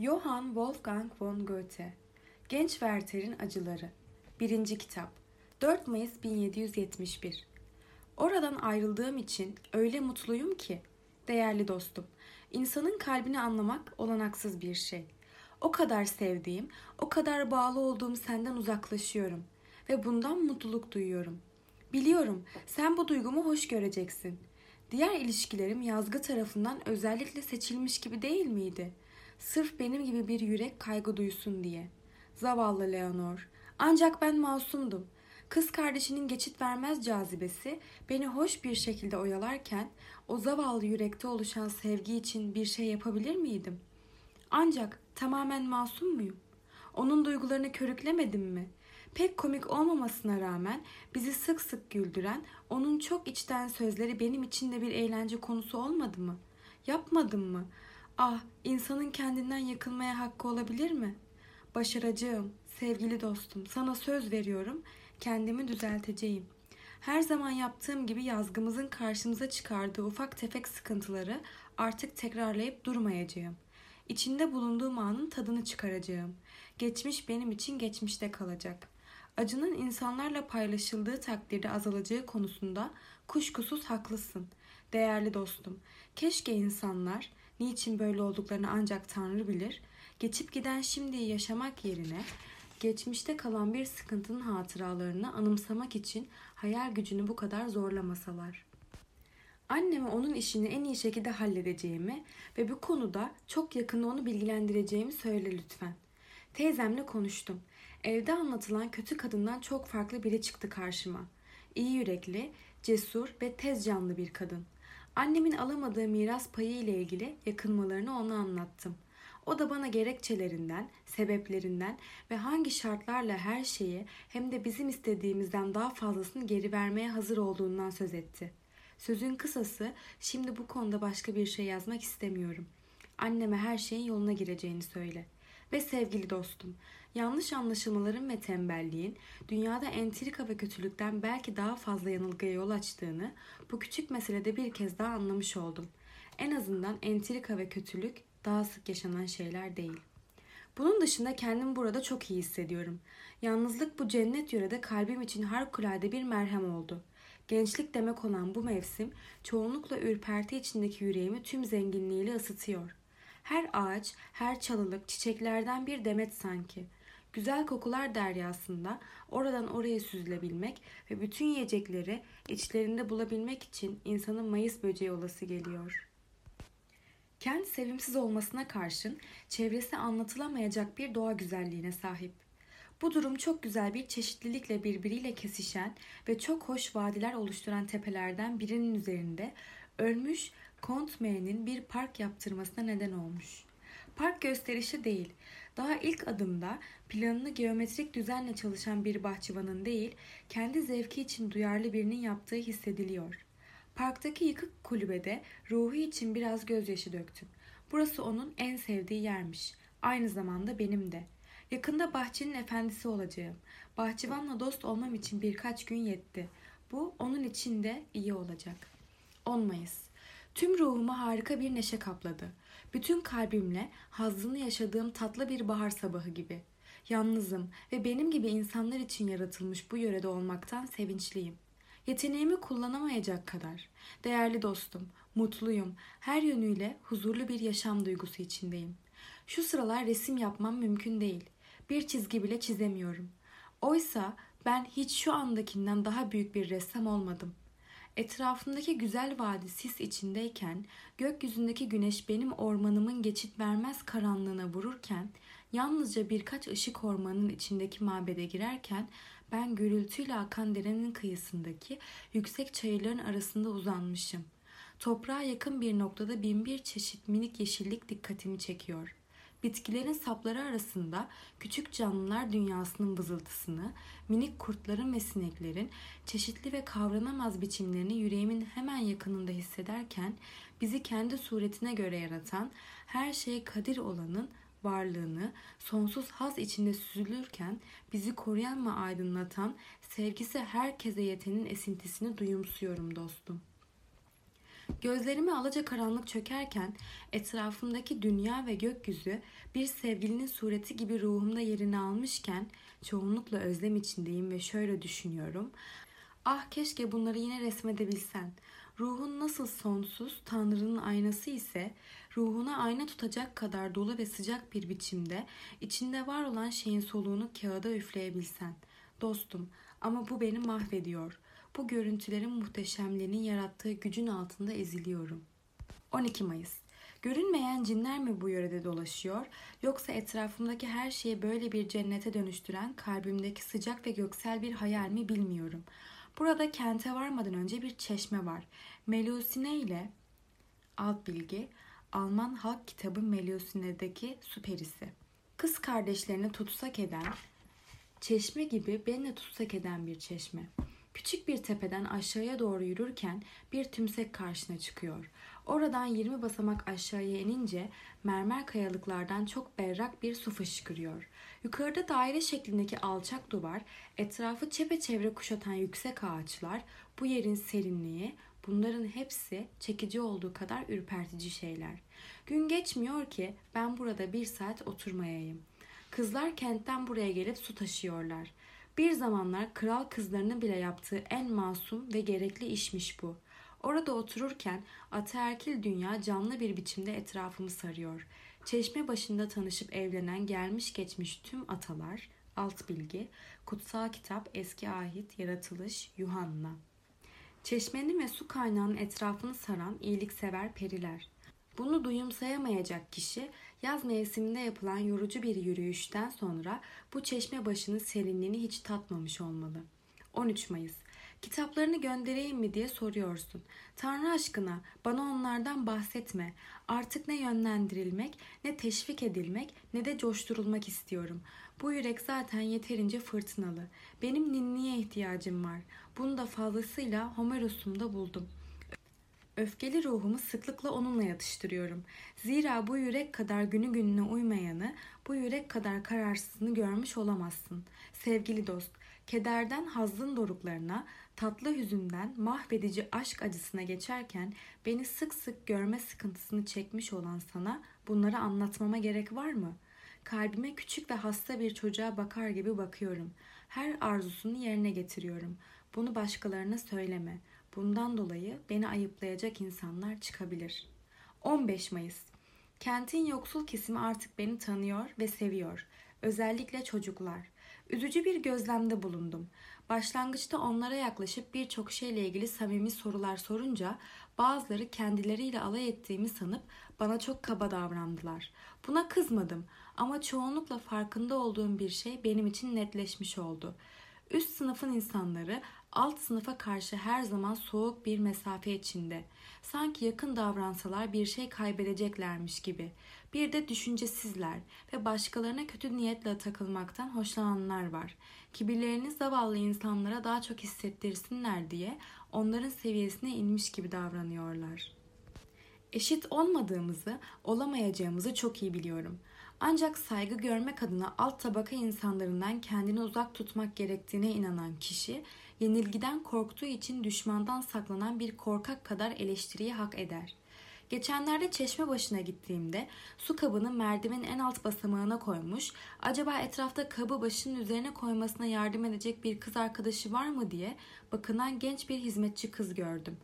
Johann Wolfgang von Goethe Genç Werther'in Acıları 1. Kitap 4 Mayıs 1771 Oradan ayrıldığım için öyle mutluyum ki, değerli dostum, insanın kalbini anlamak olanaksız bir şey. O kadar sevdiğim, o kadar bağlı olduğum senden uzaklaşıyorum ve bundan mutluluk duyuyorum. Biliyorum, sen bu duygumu hoş göreceksin. Diğer ilişkilerim yazgı tarafından özellikle seçilmiş gibi değil miydi?'' Sırf benim gibi bir yürek kaygı duysun diye. Zavallı Leonor. Ancak ben masumdum. Kız kardeşinin geçit vermez cazibesi beni hoş bir şekilde oyalarken o zavallı yürekte oluşan sevgi için bir şey yapabilir miydim? Ancak tamamen masum muyum? Onun duygularını körüklemedim mi? Pek komik olmamasına rağmen bizi sık sık güldüren onun çok içten sözleri benim için de bir eğlence konusu olmadı mı? Yapmadım mı? Ah, insanın kendinden yakılmaya hakkı olabilir mi? Başaracağım, sevgili dostum. Sana söz veriyorum, kendimi düzelteceğim. Her zaman yaptığım gibi yazgımızın karşımıza çıkardığı ufak tefek sıkıntıları artık tekrarlayıp durmayacağım. İçinde bulunduğum anın tadını çıkaracağım. Geçmiş benim için geçmişte kalacak. Acının insanlarla paylaşıldığı takdirde azalacağı konusunda kuşkusuz haklısın. Değerli dostum, keşke insanlar Niçin böyle olduklarını ancak Tanrı bilir. Geçip giden şimdiyi yaşamak yerine geçmişte kalan bir sıkıntının hatıralarını anımsamak için hayal gücünü bu kadar zorlamasalar. Anneme onun işini en iyi şekilde halledeceğimi ve bu konuda çok yakında onu bilgilendireceğimi söyle lütfen. Teyzemle konuştum. Evde anlatılan kötü kadından çok farklı biri çıktı karşıma. İyi yürekli, cesur ve tez canlı bir kadın. Annemin alamadığı miras payı ile ilgili yakınmalarını ona anlattım. O da bana gerekçelerinden, sebeplerinden ve hangi şartlarla her şeyi hem de bizim istediğimizden daha fazlasını geri vermeye hazır olduğundan söz etti. Sözün kısası şimdi bu konuda başka bir şey yazmak istemiyorum. Anneme her şeyin yoluna gireceğini söyle. Ve sevgili dostum, yanlış anlaşılmaların ve tembelliğin dünyada entrika ve kötülükten belki daha fazla yanılgıya yol açtığını bu küçük meselede bir kez daha anlamış oldum. En azından entrika ve kötülük daha sık yaşanan şeyler değil. Bunun dışında kendimi burada çok iyi hissediyorum. Yalnızlık bu cennet yörede kalbim için harikulade bir merhem oldu. Gençlik demek olan bu mevsim çoğunlukla ürperti içindeki yüreğimi tüm zenginliğiyle ısıtıyor. Her ağaç, her çalılık çiçeklerden bir demet sanki. Güzel kokular deryasında oradan oraya süzülebilmek ve bütün yiyecekleri içlerinde bulabilmek için insanın mayıs böceği olası geliyor. Kent sevimsiz olmasına karşın çevresi anlatılamayacak bir doğa güzelliğine sahip. Bu durum çok güzel bir çeşitlilikle birbiriyle kesişen ve çok hoş vadiler oluşturan tepelerden birinin üzerinde ölmüş Kont M'nin bir park yaptırmasına neden olmuş. Park gösterişi değil, daha ilk adımda planını geometrik düzenle çalışan bir bahçıvanın değil, kendi zevki için duyarlı birinin yaptığı hissediliyor. Parktaki yıkık kulübede ruhu için biraz gözyaşı döktüm. Burası onun en sevdiği yermiş. Aynı zamanda benim de. Yakında bahçenin efendisi olacağım. Bahçıvanla dost olmam için birkaç gün yetti. Bu onun için de iyi olacak. 10 Mayıs Tüm ruhumu harika bir neşe kapladı. Bütün kalbimle hazzını yaşadığım tatlı bir bahar sabahı gibi. Yalnızım ve benim gibi insanlar için yaratılmış bu yörede olmaktan sevinçliyim. Yeteneğimi kullanamayacak kadar. Değerli dostum, mutluyum. Her yönüyle huzurlu bir yaşam duygusu içindeyim. Şu sıralar resim yapmam mümkün değil. Bir çizgi bile çizemiyorum. Oysa ben hiç şu andakinden daha büyük bir ressam olmadım. Etrafımdaki güzel vadi sis içindeyken, gökyüzündeki güneş benim ormanımın geçit vermez karanlığına vururken, yalnızca birkaç ışık ormanın içindeki mabede girerken, ben gürültüyle akan derenin kıyısındaki yüksek çayırların arasında uzanmışım. Toprağa yakın bir noktada binbir çeşit minik yeşillik dikkatimi çekiyor. Bitkilerin sapları arasında küçük canlılar dünyasının vızıltısını, minik kurtların ve sineklerin çeşitli ve kavranamaz biçimlerini yüreğimin hemen yakınında hissederken bizi kendi suretine göre yaratan, her şeye kadir olanın varlığını sonsuz haz içinde süzülürken bizi koruyan ve aydınlatan, sevgisi herkese yetenin esintisini duyumsuyorum dostum. Gözlerimi alaca karanlık çökerken etrafımdaki dünya ve gökyüzü bir sevgilinin sureti gibi ruhumda yerini almışken çoğunlukla özlem içindeyim ve şöyle düşünüyorum. Ah keşke bunları yine resmedebilsen. Ruhun nasıl sonsuz, Tanrı'nın aynası ise ruhuna ayna tutacak kadar dolu ve sıcak bir biçimde içinde var olan şeyin soluğunu kağıda üfleyebilsen. Dostum ama bu beni mahvediyor. Bu görüntülerin muhteşemliğinin yarattığı gücün altında eziliyorum. 12 Mayıs Görünmeyen cinler mi bu yörede dolaşıyor yoksa etrafımdaki her şeyi böyle bir cennete dönüştüren kalbimdeki sıcak ve göksel bir hayal mi bilmiyorum. Burada kente varmadan önce bir çeşme var. Melusine ile alt bilgi Alman halk kitabı Melusine'deki su perisi. Kız kardeşlerini tutsak eden, çeşme gibi beni de tutsak eden bir çeşme. Küçük bir tepeden aşağıya doğru yürürken bir tümsek karşına çıkıyor. Oradan 20 basamak aşağıya inince mermer kayalıklardan çok berrak bir su fışkırıyor. Yukarıda daire şeklindeki alçak duvar, etrafı çepeçevre kuşatan yüksek ağaçlar, bu yerin serinliği, bunların hepsi çekici olduğu kadar ürpertici şeyler. Gün geçmiyor ki ben burada bir saat oturmayayım. Kızlar kentten buraya gelip su taşıyorlar. Bir zamanlar kral kızlarının bile yaptığı en masum ve gerekli işmiş bu. Orada otururken ataerkil dünya canlı bir biçimde etrafımı sarıyor. Çeşme başında tanışıp evlenen gelmiş geçmiş tüm atalar, alt bilgi, kutsal kitap, eski ahit, yaratılış, Yuhanna. Çeşmenin ve su kaynağının etrafını saran iyiliksever periler. Bunu duyumsayamayacak kişi yaz mevsiminde yapılan yorucu bir yürüyüşten sonra bu çeşme başının serinliğini hiç tatmamış olmalı. 13 Mayıs Kitaplarını göndereyim mi diye soruyorsun. Tanrı aşkına bana onlardan bahsetme. Artık ne yönlendirilmek, ne teşvik edilmek, ne de coşturulmak istiyorum. Bu yürek zaten yeterince fırtınalı. Benim ninniye ihtiyacım var. Bunu da fazlasıyla Homeros'umda buldum. Öfkeli ruhumu sıklıkla onunla yatıştırıyorum. Zira bu yürek kadar günü gününe uymayanı, bu yürek kadar kararsızını görmüş olamazsın. Sevgili dost, kederden hazın doruklarına, tatlı hüzünden mahvedici aşk acısına geçerken beni sık sık görme sıkıntısını çekmiş olan sana bunları anlatmama gerek var mı? Kalbime küçük ve hasta bir çocuğa bakar gibi bakıyorum. Her arzusunu yerine getiriyorum. Bunu başkalarına söyleme. Bundan dolayı beni ayıplayacak insanlar çıkabilir. 15 Mayıs Kentin yoksul kesimi artık beni tanıyor ve seviyor. Özellikle çocuklar. Üzücü bir gözlemde bulundum. Başlangıçta onlara yaklaşıp birçok şeyle ilgili samimi sorular sorunca bazıları kendileriyle alay ettiğimi sanıp bana çok kaba davrandılar. Buna kızmadım ama çoğunlukla farkında olduğum bir şey benim için netleşmiş oldu. Üst sınıfın insanları alt sınıfa karşı her zaman soğuk bir mesafe içinde. Sanki yakın davransalar bir şey kaybedeceklermiş gibi. Bir de düşüncesizler ve başkalarına kötü niyetle takılmaktan hoşlananlar var. Kibirlerini zavallı insanlara daha çok hissettirsinler diye onların seviyesine inmiş gibi davranıyorlar. Eşit olmadığımızı, olamayacağımızı çok iyi biliyorum. Ancak saygı görmek adına alt tabaka insanlarından kendini uzak tutmak gerektiğine inanan kişi, yenilgiden korktuğu için düşmandan saklanan bir korkak kadar eleştiriyi hak eder. Geçenlerde çeşme başına gittiğimde su kabını merdivenin en alt basamağına koymuş, acaba etrafta kabı başının üzerine koymasına yardım edecek bir kız arkadaşı var mı diye bakınan genç bir hizmetçi kız gördüm.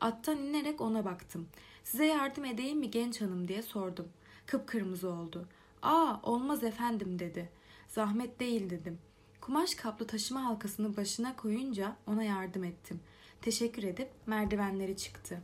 Attan inerek ona baktım. Size yardım edeyim mi genç hanım diye sordum. Kıpkırmızı oldu. Aa olmaz efendim dedi. Zahmet değil dedim. Kumaş kaplı taşıma halkasını başına koyunca ona yardım ettim. Teşekkür edip merdivenleri çıktı.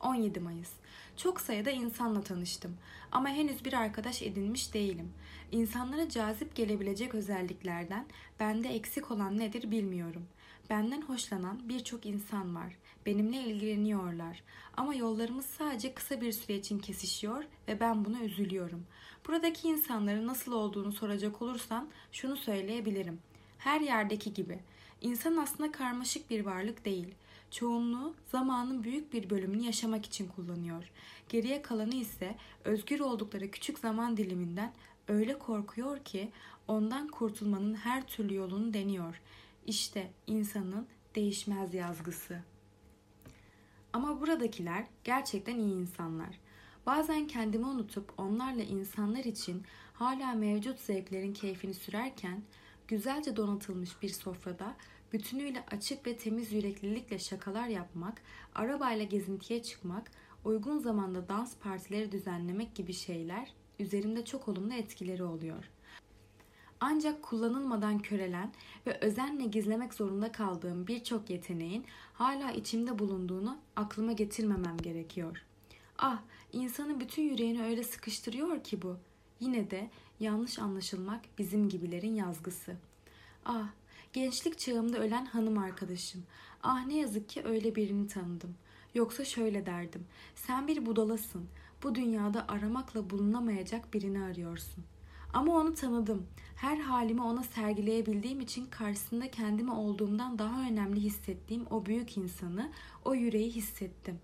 17 Mayıs. Çok sayıda insanla tanıştım ama henüz bir arkadaş edinmiş değilim. İnsanlara cazip gelebilecek özelliklerden bende eksik olan nedir bilmiyorum. Benden hoşlanan birçok insan var. Benimle ilgileniyorlar. Ama yollarımız sadece kısa bir süre için kesişiyor ve ben buna üzülüyorum. Buradaki insanların nasıl olduğunu soracak olursan şunu söyleyebilirim. Her yerdeki gibi. İnsan aslında karmaşık bir varlık değil. Çoğunluğu zamanın büyük bir bölümünü yaşamak için kullanıyor. Geriye kalanı ise özgür oldukları küçük zaman diliminden öyle korkuyor ki ondan kurtulmanın her türlü yolunu deniyor. İşte insanın değişmez yazgısı. Ama buradakiler gerçekten iyi insanlar. Bazen kendimi unutup onlarla insanlar için hala mevcut zevklerin keyfini sürerken güzelce donatılmış bir sofrada bütünüyle açık ve temiz yüreklilikle şakalar yapmak, arabayla gezintiye çıkmak, uygun zamanda dans partileri düzenlemek gibi şeyler üzerimde çok olumlu etkileri oluyor. Ancak kullanılmadan körelen ve özenle gizlemek zorunda kaldığım birçok yeteneğin hala içimde bulunduğunu aklıma getirmemem gerekiyor. Ah, insanın bütün yüreğini öyle sıkıştırıyor ki bu. Yine de yanlış anlaşılmak bizim gibilerin yazgısı. Ah, gençlik çağımda ölen hanım arkadaşım. Ah ne yazık ki öyle birini tanıdım. Yoksa şöyle derdim. Sen bir budalasın. Bu dünyada aramakla bulunamayacak birini arıyorsun. Ama onu tanıdım. Her halimi ona sergileyebildiğim için karşısında kendimi olduğumdan daha önemli hissettiğim o büyük insanı, o yüreği hissettim.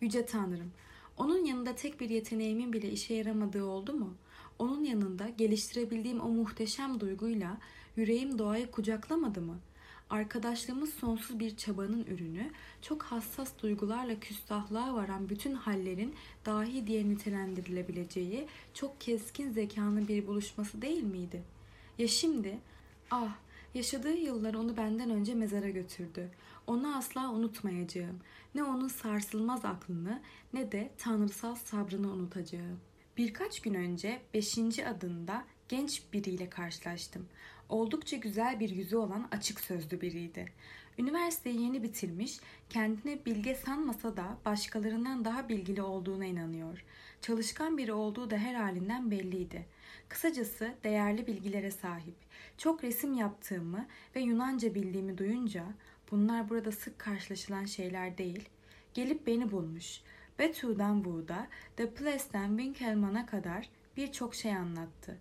Yüce Tanrım, onun yanında tek bir yeteneğimin bile işe yaramadığı oldu mu? Onun yanında geliştirebildiğim o muhteşem duyguyla yüreğim doğayı kucaklamadı mı? Arkadaşlığımız sonsuz bir çabanın ürünü, çok hassas duygularla küstahlığa varan bütün hallerin dahi diye nitelendirilebileceği çok keskin zekanın bir buluşması değil miydi? Ya şimdi, ah Yaşadığı yıllar onu benden önce mezara götürdü. Onu asla unutmayacağım. Ne onun sarsılmaz aklını ne de tanrısal sabrını unutacağım. Birkaç gün önce 5. adında genç biriyle karşılaştım. Oldukça güzel bir yüzü olan açık sözlü biriydi. Üniversiteyi yeni bitirmiş, kendine bilge sanmasa da başkalarından daha bilgili olduğuna inanıyor. Çalışkan biri olduğu da her halinden belliydi. Kısacası değerli bilgilere sahip. Çok resim yaptığımı ve Yunanca bildiğimi duyunca bunlar burada sık karşılaşılan şeyler değil. Gelip beni bulmuş. Betu'dan Buğ'da, The Place'den Winkelmann'a kadar birçok şey anlattı.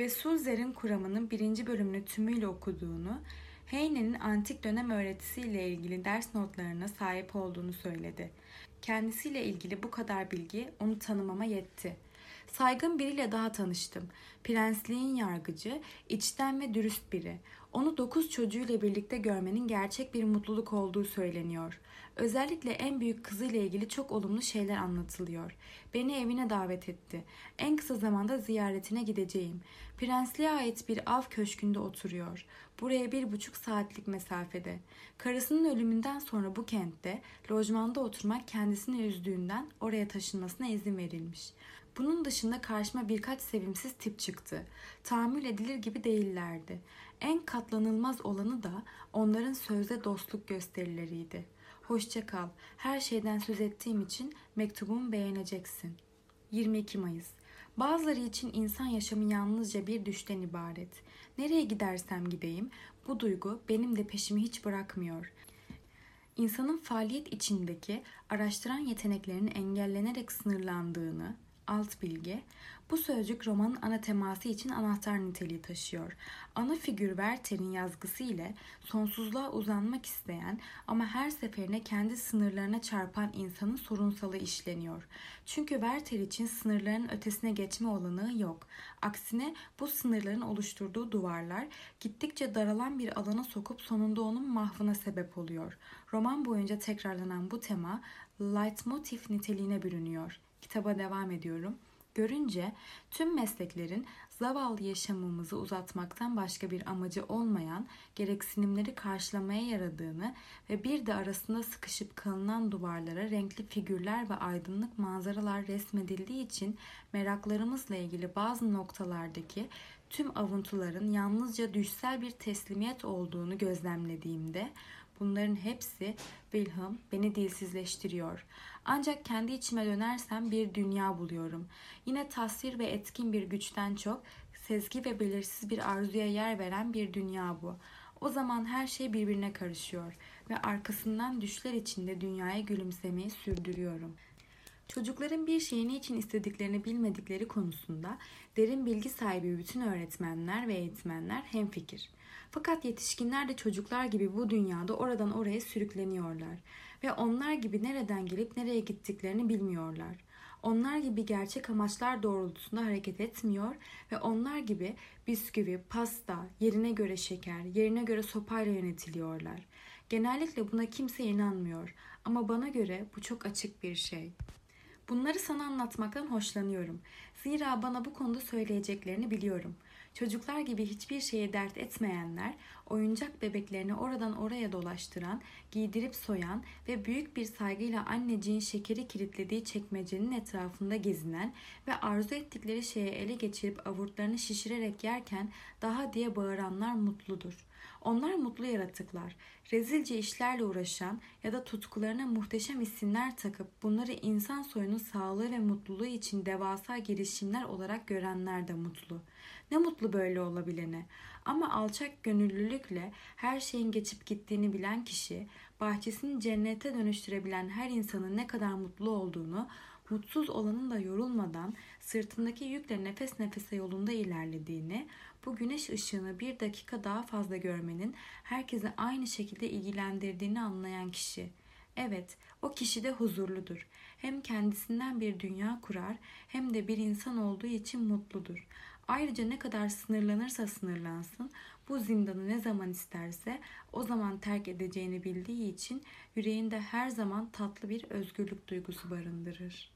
Ve Sulzer'in kuramının birinci bölümünü tümüyle okuduğunu, Heine'nin antik dönem öğretisiyle ilgili ders notlarına sahip olduğunu söyledi. Kendisiyle ilgili bu kadar bilgi onu tanımama yetti. Saygın biriyle daha tanıştım. Prensliğin yargıcı, içten ve dürüst biri. Onu dokuz çocuğuyla birlikte görmenin gerçek bir mutluluk olduğu söyleniyor. Özellikle en büyük kızıyla ilgili çok olumlu şeyler anlatılıyor. Beni evine davet etti. En kısa zamanda ziyaretine gideceğim. Prensliğe ait bir av köşkünde oturuyor. Buraya bir buçuk saatlik mesafede. Karısının ölümünden sonra bu kentte lojmanda oturmak kendisini üzdüğünden oraya taşınmasına izin verilmiş. Bunun dışında karşıma birkaç sevimsiz tip çıktı. Tahammül edilir gibi değillerdi. En katlanılmaz olanı da onların sözde dostluk gösterileriydi. Hoşça kal. Her şeyden söz ettiğim için mektubumu beğeneceksin. 22 Mayıs Bazıları için insan yaşamı yalnızca bir düşten ibaret. Nereye gidersem gideyim bu duygu benim de peşimi hiç bırakmıyor. İnsanın faaliyet içindeki araştıran yeteneklerinin engellenerek sınırlandığını, alt bilgi. Bu sözcük romanın ana teması için anahtar niteliği taşıyor. Ana figür Werther'in yazgısı ile sonsuzluğa uzanmak isteyen ama her seferinde kendi sınırlarına çarpan insanın sorunsalı işleniyor. Çünkü Werther için sınırların ötesine geçme olanağı yok. Aksine bu sınırların oluşturduğu duvarlar gittikçe daralan bir alana sokup sonunda onun mahvına sebep oluyor. Roman boyunca tekrarlanan bu tema leitmotiv niteliğine bürünüyor. Kitaba devam ediyorum. Görünce tüm mesleklerin zavallı yaşamımızı uzatmaktan başka bir amacı olmayan gereksinimleri karşılamaya yaradığını ve bir de arasında sıkışıp kalınan duvarlara renkli figürler ve aydınlık manzaralar resmedildiği için meraklarımızla ilgili bazı noktalardaki tüm avuntuların yalnızca düşsel bir teslimiyet olduğunu gözlemlediğimde bunların hepsi Wilhelm beni dilsizleştiriyor. Ancak kendi içime dönersem bir dünya buluyorum. Yine tasvir ve etkin bir güçten çok sezgi ve belirsiz bir arzuya yer veren bir dünya bu. O zaman her şey birbirine karışıyor ve arkasından düşler içinde dünyaya gülümsemeyi sürdürüyorum. Çocukların bir şeyi niçin istediklerini bilmedikleri konusunda derin bilgi sahibi bütün öğretmenler ve eğitmenler hemfikir. Fakat yetişkinler de çocuklar gibi bu dünyada oradan oraya sürükleniyorlar ve onlar gibi nereden gelip nereye gittiklerini bilmiyorlar. Onlar gibi gerçek amaçlar doğrultusunda hareket etmiyor ve onlar gibi bisküvi, pasta, yerine göre şeker, yerine göre sopayla yönetiliyorlar. Genellikle buna kimse inanmıyor ama bana göre bu çok açık bir şey. Bunları sana anlatmaktan hoşlanıyorum. Zira bana bu konuda söyleyeceklerini biliyorum. Çocuklar gibi hiçbir şeye dert etmeyenler, oyuncak bebeklerini oradan oraya dolaştıran, giydirip soyan ve büyük bir saygıyla anneciğin şekeri kilitlediği çekmecenin etrafında gezinen ve arzu ettikleri şeye ele geçirip avurtlarını şişirerek yerken daha diye bağıranlar mutludur. Onlar mutlu yaratıklar. Rezilce işlerle uğraşan ya da tutkularına muhteşem isimler takıp bunları insan soyunun sağlığı ve mutluluğu için devasa girişimler olarak görenler de mutlu. Ne mutlu böyle olabilene. Ama alçak gönüllülükle her şeyin geçip gittiğini bilen kişi, bahçesini cennete dönüştürebilen her insanın ne kadar mutlu olduğunu, mutsuz olanın da yorulmadan sırtındaki yükle nefes nefese yolunda ilerlediğini, bu güneş ışığını bir dakika daha fazla görmenin herkese aynı şekilde ilgilendirdiğini anlayan kişi. Evet, o kişi de huzurludur. Hem kendisinden bir dünya kurar hem de bir insan olduğu için mutludur. Ayrıca ne kadar sınırlanırsa sınırlansın, bu zindanı ne zaman isterse o zaman terk edeceğini bildiği için yüreğinde her zaman tatlı bir özgürlük duygusu barındırır.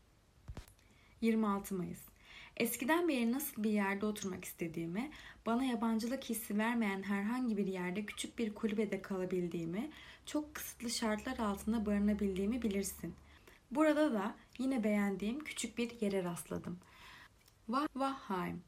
26 Mayıs Eskiden beri nasıl bir yerde oturmak istediğimi, bana yabancılık hissi vermeyen herhangi bir yerde küçük bir kulübede kalabildiğimi, çok kısıtlı şartlar altında barınabildiğimi bilirsin. Burada da yine beğendiğim küçük bir yere rastladım. Vah Vahheim.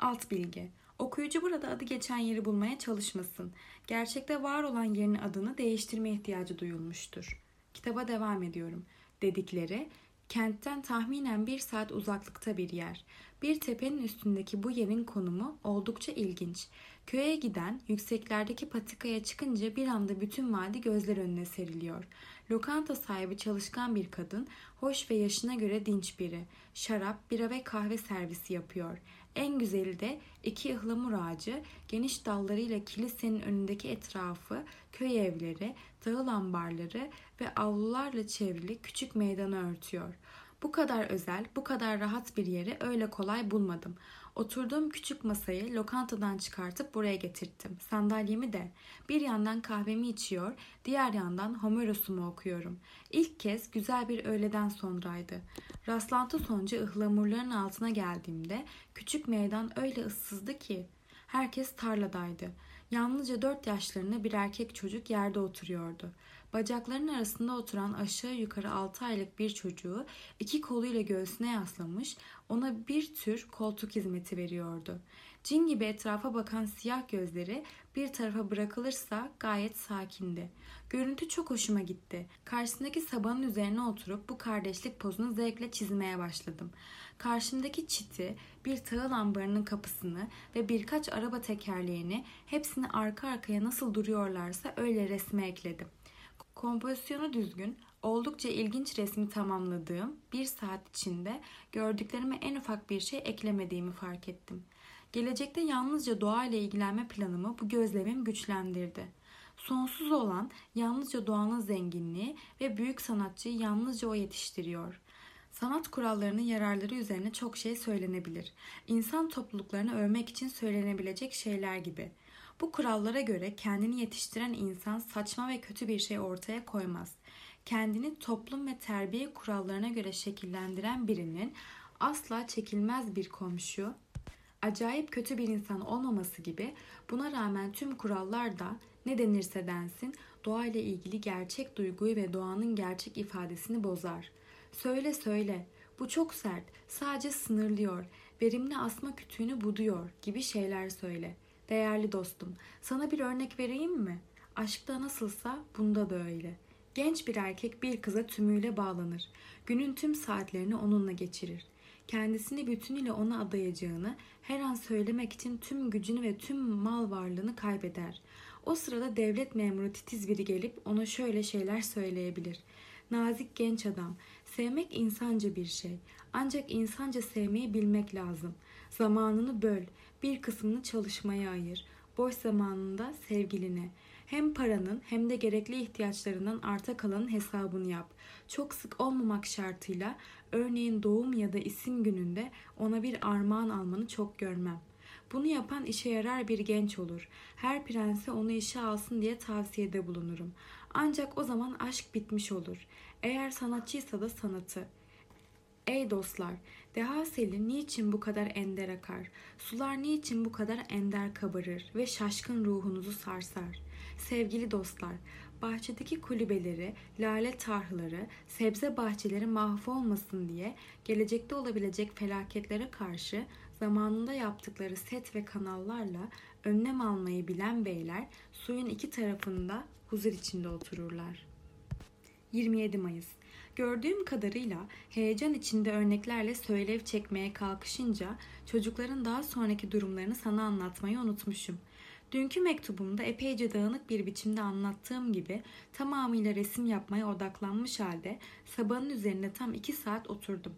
Alt bilgi. Okuyucu burada adı geçen yeri bulmaya çalışmasın. Gerçekte var olan yerin adını değiştirme ihtiyacı duyulmuştur. Kitaba devam ediyorum. Dedikleri Kentten tahminen bir saat uzaklıkta bir yer. Bir tepenin üstündeki bu yerin konumu oldukça ilginç. Köye giden yükseklerdeki patikaya çıkınca bir anda bütün vadi gözler önüne seriliyor. Lokanta sahibi çalışkan bir kadın, hoş ve yaşına göre dinç biri. Şarap, bira ve kahve servisi yapıyor. En güzeli de iki ıhlamur ağacı, geniş dallarıyla kilisenin önündeki etrafı, köy evleri, tahıl ambarları ve avlularla çevrili küçük meydanı örtüyor. Bu kadar özel, bu kadar rahat bir yeri öyle kolay bulmadım. Oturduğum küçük masayı lokantadan çıkartıp buraya getirttim. Sandalyemi de. Bir yandan kahvemi içiyor, diğer yandan Homeros'umu okuyorum. İlk kez güzel bir öğleden sonraydı. Rastlantı sonucu ıhlamurların altına geldiğimde küçük meydan öyle ıssızdı ki herkes tarladaydı. Yalnızca dört yaşlarında bir erkek çocuk yerde oturuyordu. Bacaklarının arasında oturan aşağı yukarı altı aylık bir çocuğu iki koluyla göğsüne yaslamış ona bir tür koltuk hizmeti veriyordu. Cin gibi etrafa bakan siyah gözleri bir tarafa bırakılırsa gayet sakindi. Görüntü çok hoşuma gitti. Karşısındaki sabanın üzerine oturup bu kardeşlik pozunu zevkle çizmeye başladım. Karşımdaki çiti, bir tahıl ambarının kapısını ve birkaç araba tekerleğini hepsini arka arkaya nasıl duruyorlarsa öyle resme ekledim. Kompozisyonu düzgün, oldukça ilginç resmi tamamladığım bir saat içinde gördüklerime en ufak bir şey eklemediğimi fark ettim. Gelecekte yalnızca doğa ile ilgilenme planımı bu gözlemim güçlendirdi. Sonsuz olan yalnızca doğanın zenginliği ve büyük sanatçıyı yalnızca o yetiştiriyor. Sanat kurallarının yararları üzerine çok şey söylenebilir. İnsan topluluklarını övmek için söylenebilecek şeyler gibi. Bu kurallara göre kendini yetiştiren insan saçma ve kötü bir şey ortaya koymaz. Kendini toplum ve terbiye kurallarına göre şekillendiren birinin asla çekilmez bir komşu, acayip kötü bir insan olmaması gibi buna rağmen tüm kurallar da ne denirse densin doğayla ilgili gerçek duyguyu ve doğanın gerçek ifadesini bozar. Söyle söyle bu çok sert sadece sınırlıyor verimli asma kütüğünü buduyor gibi şeyler söyle.'' Değerli dostum, sana bir örnek vereyim mi? Aşkta nasılsa bunda da öyle. Genç bir erkek bir kıza tümüyle bağlanır. Günün tüm saatlerini onunla geçirir. Kendisini bütünüyle ona adayacağını her an söylemek için tüm gücünü ve tüm mal varlığını kaybeder. O sırada devlet memuru titiz biri gelip ona şöyle şeyler söyleyebilir. Nazik genç adam, sevmek insanca bir şey. Ancak insanca sevmeyi bilmek lazım. Zamanını böl, bir kısmını çalışmaya ayır. Boş zamanında sevgiline. Hem paranın hem de gerekli ihtiyaçlarından arta kalanın hesabını yap. Çok sık olmamak şartıyla örneğin doğum ya da isim gününde ona bir armağan almanı çok görmem. Bunu yapan işe yarar bir genç olur. Her prense onu işe alsın diye tavsiyede bulunurum. Ancak o zaman aşk bitmiş olur. Eğer sanatçıysa da sanatı. Ey dostlar, deha seli niçin bu kadar ender akar? Sular niçin bu kadar ender kabarır ve şaşkın ruhunuzu sarsar? Sevgili dostlar, bahçedeki kulübeleri, lale tarhları, sebze bahçeleri mahvolmasın diye gelecekte olabilecek felaketlere karşı zamanında yaptıkları set ve kanallarla önlem almayı bilen beyler suyun iki tarafında huzur içinde otururlar. 27 Mayıs Gördüğüm kadarıyla heyecan içinde örneklerle söylev çekmeye kalkışınca çocukların daha sonraki durumlarını sana anlatmayı unutmuşum. Dünkü mektubumda epeyce dağınık bir biçimde anlattığım gibi tamamıyla resim yapmaya odaklanmış halde sabahın üzerinde tam iki saat oturdum.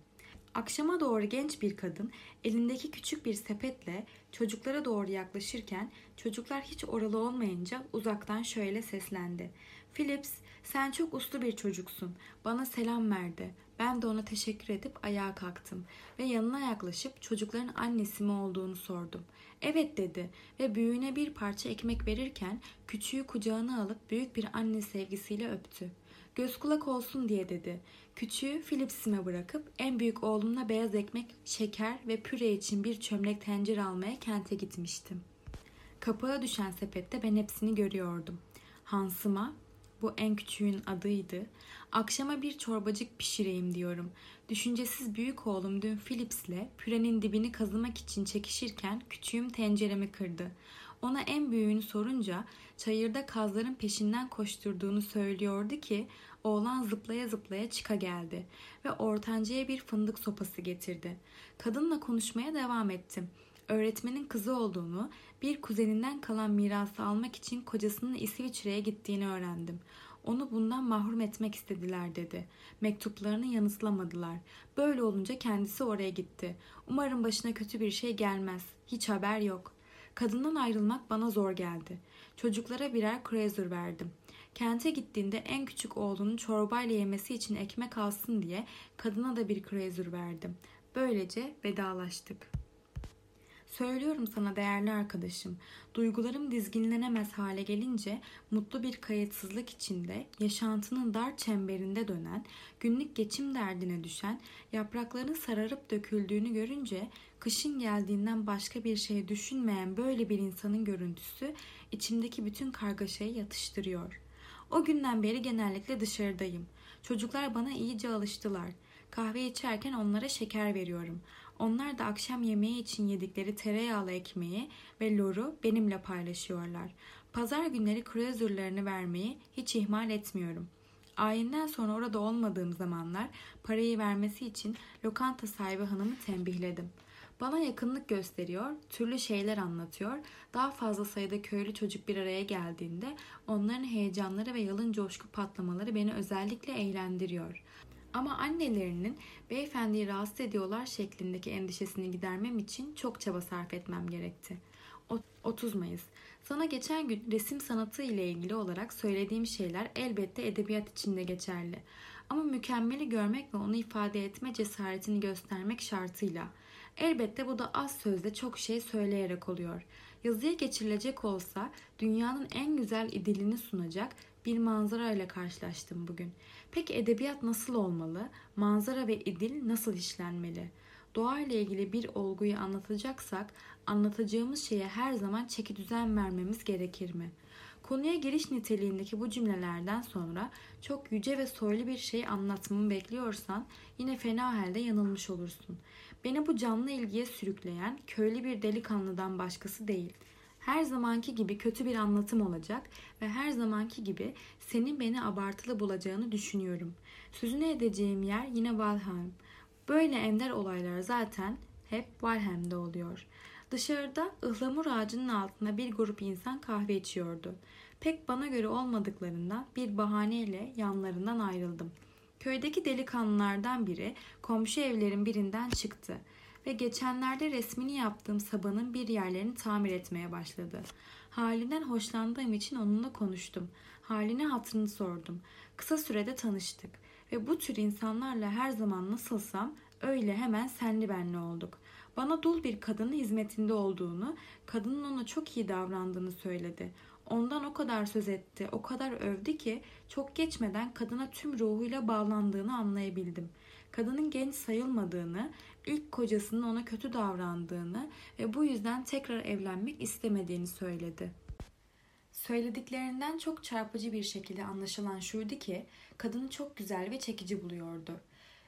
Akşama doğru genç bir kadın elindeki küçük bir sepetle çocuklara doğru yaklaşırken çocuklar hiç oralı olmayınca uzaktan şöyle seslendi. Philips sen çok uslu bir çocuksun. Bana selam verdi. Ben de ona teşekkür edip ayağa kalktım ve yanına yaklaşıp çocukların annesi mi olduğunu sordum. Evet dedi ve büyüğüne bir parça ekmek verirken küçüğü kucağına alıp büyük bir anne sevgisiyle öptü. Göz kulak olsun diye dedi. Küçüğü Philips'ime bırakıp en büyük oğlumla beyaz ekmek, şeker ve püre için bir çömlek tencere almaya kente gitmiştim. Kapağa düşen sepette ben hepsini görüyordum. Hansıma, bu en küçüğün adıydı. Akşama bir çorbacık pişireyim diyorum. Düşüncesiz büyük oğlum dün Philips'le pürenin dibini kazımak için çekişirken küçüğüm tenceremi kırdı. Ona en büyüğünü sorunca çayırda kazların peşinden koşturduğunu söylüyordu ki oğlan zıplaya zıplaya çıka geldi ve ortancaya bir fındık sopası getirdi. Kadınla konuşmaya devam ettim. Öğretmenin kızı olduğunu, bir kuzeninden kalan mirası almak için kocasının İsviçre'ye gittiğini öğrendim. Onu bundan mahrum etmek istediler dedi. Mektuplarını yanıtlamadılar. Böyle olunca kendisi oraya gitti. Umarım başına kötü bir şey gelmez. Hiç haber yok. Kadından ayrılmak bana zor geldi. Çocuklara birer krezür verdim. Kente gittiğinde en küçük oğlunun çorbayla yemesi için ekmek alsın diye kadına da bir krezür verdim. Böylece vedalaştık.'' Söylüyorum sana değerli arkadaşım, duygularım dizginlenemez hale gelince mutlu bir kayıtsızlık içinde yaşantının dar çemberinde dönen, günlük geçim derdine düşen, yaprakların sararıp döküldüğünü görünce kışın geldiğinden başka bir şey düşünmeyen böyle bir insanın görüntüsü içimdeki bütün kargaşayı yatıştırıyor. O günden beri genellikle dışarıdayım. Çocuklar bana iyice alıştılar. Kahve içerken onlara şeker veriyorum. Onlar da akşam yemeği için yedikleri tereyağlı ekmeği ve loru benimle paylaşıyorlar. Pazar günleri kruzurlarını vermeyi hiç ihmal etmiyorum. Ayinden sonra orada olmadığım zamanlar parayı vermesi için lokanta sahibi hanımı tembihledim. Bana yakınlık gösteriyor, türlü şeyler anlatıyor. Daha fazla sayıda köylü çocuk bir araya geldiğinde onların heyecanları ve yalın coşku patlamaları beni özellikle eğlendiriyor. Ama annelerinin beyefendiyi rahatsız ediyorlar şeklindeki endişesini gidermem için çok çaba sarf etmem gerekti. 30 Mayıs. Sana geçen gün resim sanatı ile ilgili olarak söylediğim şeyler elbette edebiyat içinde geçerli. Ama mükemmeli görmek ve onu ifade etme cesaretini göstermek şartıyla. Elbette bu da az sözde çok şey söyleyerek oluyor. Yazıya geçirilecek olsa dünyanın en güzel idilini sunacak bir manzara ile karşılaştım bugün. Peki edebiyat nasıl olmalı? Manzara ve idil nasıl işlenmeli? Doğa ile ilgili bir olguyu anlatacaksak anlatacağımız şeye her zaman çeki düzen vermemiz gerekir mi? Konuya giriş niteliğindeki bu cümlelerden sonra çok yüce ve soylu bir şey anlatmamı bekliyorsan yine fena halde yanılmış olursun. Beni bu canlı ilgiye sürükleyen köylü bir delikanlıdan başkası değil.'' Her zamanki gibi kötü bir anlatım olacak ve her zamanki gibi senin beni abartılı bulacağını düşünüyorum. Sözünü edeceğim yer yine Valheim. Böyle ender olaylar zaten hep Valheim'de oluyor. Dışarıda ıhlamur ağacının altında bir grup insan kahve içiyordu. Pek bana göre olmadıklarından bir bahaneyle yanlarından ayrıldım. Köydeki delikanlılardan biri komşu evlerin birinden çıktı ve geçenlerde resmini yaptığım sabanın bir yerlerini tamir etmeye başladı. Halinden hoşlandığım için onunla konuştum. Halini hatırını sordum. Kısa sürede tanıştık ve bu tür insanlarla her zaman nasılsam öyle hemen senli benli olduk. Bana dul bir kadının hizmetinde olduğunu, kadının ona çok iyi davrandığını söyledi. Ondan o kadar söz etti, o kadar övdü ki çok geçmeden kadına tüm ruhuyla bağlandığını anlayabildim. Kadının genç sayılmadığını, ilk kocasının ona kötü davrandığını ve bu yüzden tekrar evlenmek istemediğini söyledi. Söylediklerinden çok çarpıcı bir şekilde anlaşılan şuydu ki kadını çok güzel ve çekici buluyordu.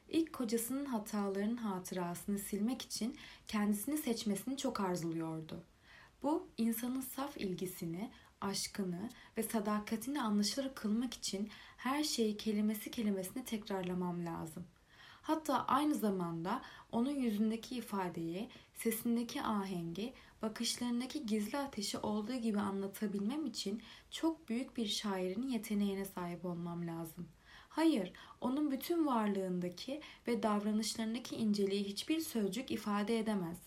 İlk kocasının hatalarının hatırasını silmek için kendisini seçmesini çok arzuluyordu. Bu insanın saf ilgisini, aşkını ve sadakatini anlaşılır kılmak için her şeyi kelimesi kelimesine tekrarlamam lazım. Hatta aynı zamanda onun yüzündeki ifadeyi, sesindeki ahengi, bakışlarındaki gizli ateşi olduğu gibi anlatabilmem için çok büyük bir şairin yeteneğine sahip olmam lazım. Hayır, onun bütün varlığındaki ve davranışlarındaki inceliği hiçbir sözcük ifade edemez.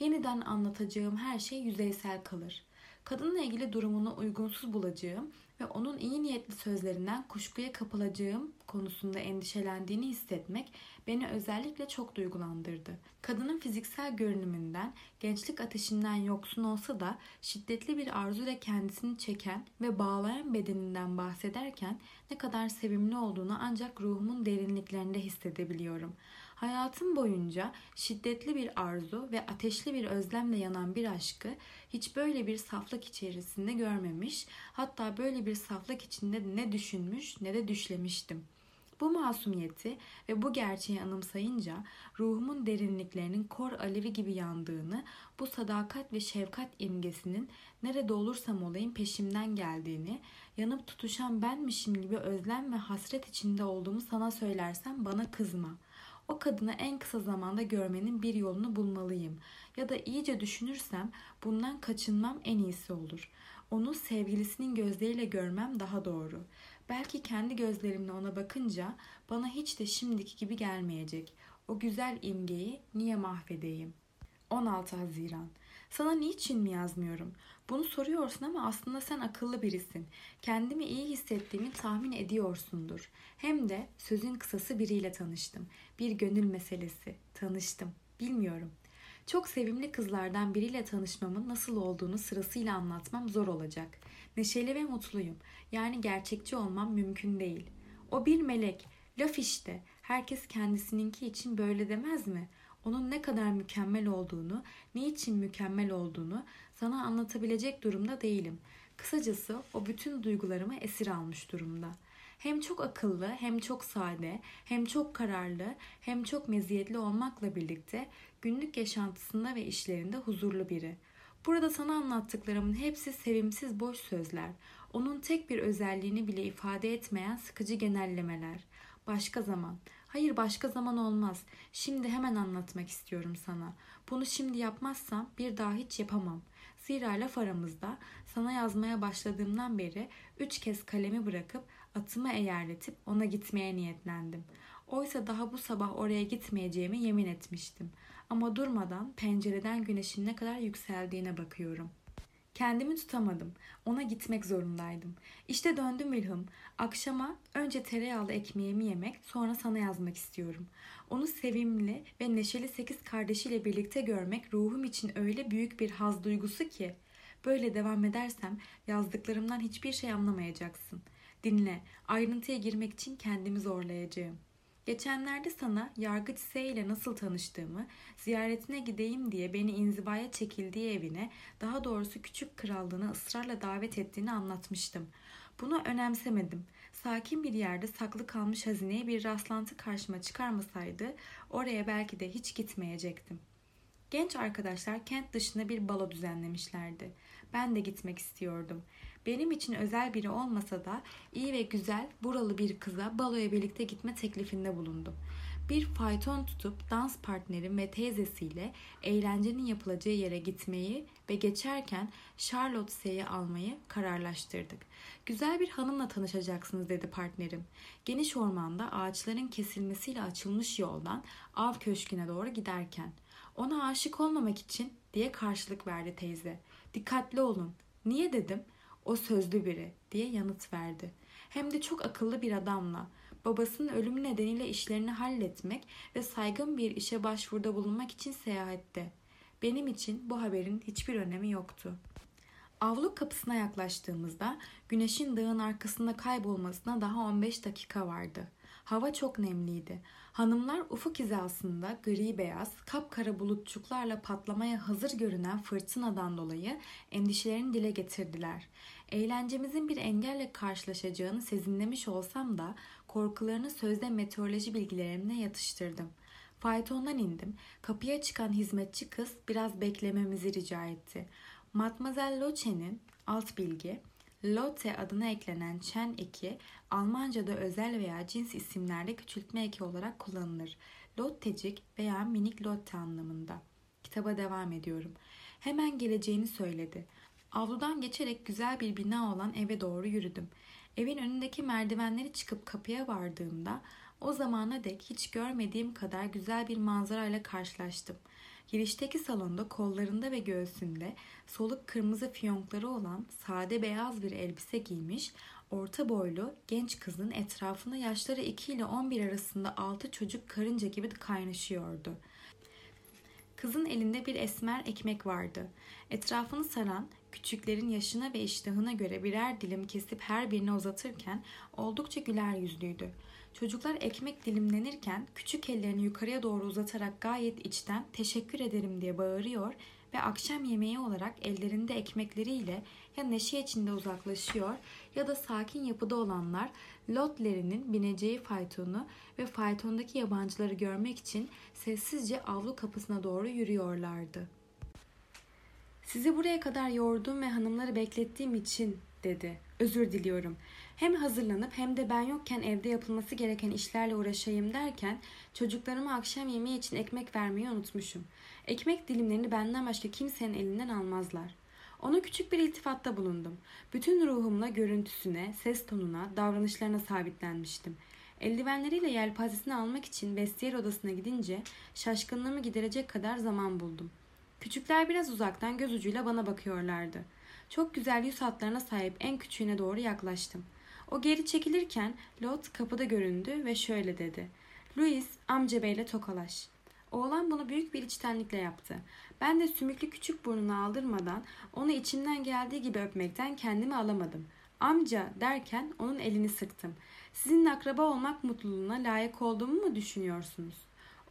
Yeniden anlatacağım her şey yüzeysel kalır. Kadınla ilgili durumunu uygunsuz bulacağım ve onun iyi niyetli sözlerinden kuşkuya kapılacağım konusunda endişelendiğini hissetmek beni özellikle çok duygulandırdı. Kadının fiziksel görünümünden, gençlik ateşinden yoksun olsa da şiddetli bir arzuyla kendisini çeken ve bağlayan bedeninden bahsederken ne kadar sevimli olduğunu ancak ruhumun derinliklerinde hissedebiliyorum. Hayatım boyunca şiddetli bir arzu ve ateşli bir özlemle yanan bir aşkı hiç böyle bir saflık içerisinde görmemiş, hatta böyle bir saflık içinde ne düşünmüş ne de düşlemiştim. Bu masumiyeti ve bu gerçeği anımsayınca ruhumun derinliklerinin kor alevi gibi yandığını, bu sadakat ve şefkat imgesinin nerede olursam olayım peşimden geldiğini, yanıp tutuşan benmişim gibi özlem ve hasret içinde olduğumu sana söylersem bana kızma.'' O kadını en kısa zamanda görmenin bir yolunu bulmalıyım. Ya da iyice düşünürsem bundan kaçınmam en iyisi olur. Onu sevgilisinin gözleriyle görmem daha doğru. Belki kendi gözlerimle ona bakınca bana hiç de şimdiki gibi gelmeyecek. O güzel imgeyi niye mahvedeyim? 16 Haziran sana niçin mi yazmıyorum? Bunu soruyorsun ama aslında sen akıllı birisin. Kendimi iyi hissettiğimi tahmin ediyorsundur. Hem de sözün kısası biriyle tanıştım. Bir gönül meselesi. Tanıştım. Bilmiyorum. Çok sevimli kızlardan biriyle tanışmamın nasıl olduğunu sırasıyla anlatmam zor olacak. Neşeli ve mutluyum. Yani gerçekçi olmam mümkün değil. O bir melek. Laf işte. Herkes kendisininki için böyle demez mi?'' onun ne kadar mükemmel olduğunu, niçin mükemmel olduğunu sana anlatabilecek durumda değilim. Kısacası o bütün duygularımı esir almış durumda. Hem çok akıllı, hem çok sade, hem çok kararlı, hem çok meziyetli olmakla birlikte günlük yaşantısında ve işlerinde huzurlu biri. Burada sana anlattıklarımın hepsi sevimsiz boş sözler. Onun tek bir özelliğini bile ifade etmeyen sıkıcı genellemeler. Başka zaman, Hayır başka zaman olmaz. Şimdi hemen anlatmak istiyorum sana. Bunu şimdi yapmazsam bir daha hiç yapamam. Zira laf aramızda sana yazmaya başladığımdan beri üç kez kalemi bırakıp atımı eğerletip ona gitmeye niyetlendim. Oysa daha bu sabah oraya gitmeyeceğimi yemin etmiştim. Ama durmadan pencereden güneşin ne kadar yükseldiğine bakıyorum.'' Kendimi tutamadım. Ona gitmek zorundaydım. İşte döndüm Wilhelm. Akşama önce tereyağlı ekmeğimi yemek, sonra sana yazmak istiyorum. Onu sevimli ve neşeli sekiz kardeşiyle birlikte görmek ruhum için öyle büyük bir haz duygusu ki. Böyle devam edersem yazdıklarımdan hiçbir şey anlamayacaksın. Dinle, ayrıntıya girmek için kendimi zorlayacağım.'' Geçenlerde sana yargıç S ile nasıl tanıştığımı, ziyaretine gideyim diye beni inzivaya çekildiği evine, daha doğrusu küçük krallığına ısrarla davet ettiğini anlatmıştım. Bunu önemsemedim. Sakin bir yerde saklı kalmış hazineye bir rastlantı karşıma çıkarmasaydı oraya belki de hiç gitmeyecektim. Genç arkadaşlar kent dışında bir balo düzenlemişlerdi. Ben de gitmek istiyordum. Benim için özel biri olmasa da iyi ve güzel buralı bir kıza baloya birlikte gitme teklifinde bulundum. Bir fayton tutup dans partnerim ve teyzesiyle eğlencenin yapılacağı yere gitmeyi ve geçerken Charlotte S'yi almayı kararlaştırdık. Güzel bir hanımla tanışacaksınız dedi partnerim. Geniş ormanda ağaçların kesilmesiyle açılmış yoldan av köşküne doğru giderken. Ona aşık olmamak için diye karşılık verdi teyze. Dikkatli olun. Niye dedim? O sözlü biri diye yanıt verdi. Hem de çok akıllı bir adamla. Babasının ölümü nedeniyle işlerini halletmek ve saygın bir işe başvuruda bulunmak için seyahatte. benim için bu haberin hiçbir önemi yoktu. Avlu kapısına yaklaştığımızda güneşin dağın arkasında kaybolmasına daha 15 dakika vardı. Hava çok nemliydi. Hanımlar ufuk hizasında gri beyaz, kapkara bulutçuklarla patlamaya hazır görünen fırtınadan dolayı endişelerini dile getirdiler. Eğlencemizin bir engelle karşılaşacağını sezinlemiş olsam da korkularını sözde meteoroloji bilgilerimle yatıştırdım. Faytondan indim. Kapıya çıkan hizmetçi kız biraz beklememizi rica etti. Matmazel Loche'nin alt bilgi, Lotte adına eklenen Chen eki Almanca'da özel veya cins isimlerde küçültme eki olarak kullanılır. Lottecik veya minik Lotte anlamında. Kitaba devam ediyorum. Hemen geleceğini söyledi. Avludan geçerek güzel bir bina olan eve doğru yürüdüm. Evin önündeki merdivenleri çıkıp kapıya vardığımda o zamana dek hiç görmediğim kadar güzel bir manzarayla karşılaştım. Girişteki salonda kollarında ve göğsünde soluk kırmızı fiyonkları olan sade beyaz bir elbise giymiş, orta boylu genç kızın etrafında yaşları 2 ile 11 arasında 6 çocuk karınca gibi kaynaşıyordu. Kızın elinde bir esmer ekmek vardı. Etrafını saran küçüklerin yaşına ve iştahına göre birer dilim kesip her birine uzatırken oldukça güler yüzlüydü. Çocuklar ekmek dilimlenirken küçük ellerini yukarıya doğru uzatarak gayet içten teşekkür ederim diye bağırıyor ve akşam yemeği olarak ellerinde ekmekleriyle ya neşe içinde uzaklaşıyor ya da sakin yapıda olanlar lotlerinin bineceği faytonu ve faytondaki yabancıları görmek için sessizce avlu kapısına doğru yürüyorlardı. Sizi buraya kadar yordum ve hanımları beklettiğim için dedi. Özür diliyorum. Hem hazırlanıp hem de ben yokken evde yapılması gereken işlerle uğraşayım derken çocuklarıma akşam yemeği için ekmek vermeyi unutmuşum. Ekmek dilimlerini benden başka kimsenin elinden almazlar. Ona küçük bir iltifatta bulundum. Bütün ruhumla görüntüsüne, ses tonuna, davranışlarına sabitlenmiştim. Eldivenleriyle yelpazesini almak için vestiyer odasına gidince şaşkınlığımı giderecek kadar zaman buldum. Küçükler biraz uzaktan göz ucuyla bana bakıyorlardı. Çok güzel yüz hatlarına sahip en küçüğüne doğru yaklaştım. O geri çekilirken Lot kapıda göründü ve şöyle dedi. Louis amca beyle tokalaş. Oğlan bunu büyük bir içtenlikle yaptı. Ben de sümüklü küçük burnunu aldırmadan onu içimden geldiği gibi öpmekten kendimi alamadım. Amca derken onun elini sıktım. Sizinle akraba olmak mutluluğuna layık olduğumu mu düşünüyorsunuz?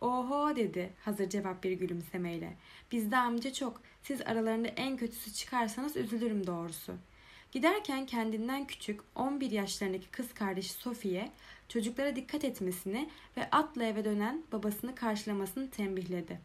Oho dedi hazır cevap bir gülümsemeyle. Bizde amca çok. Siz aralarında en kötüsü çıkarsanız üzülürüm doğrusu. Giderken kendinden küçük 11 yaşlarındaki kız kardeşi Sophie'ye çocuklara dikkat etmesini ve atla eve dönen babasını karşılamasını tembihledi.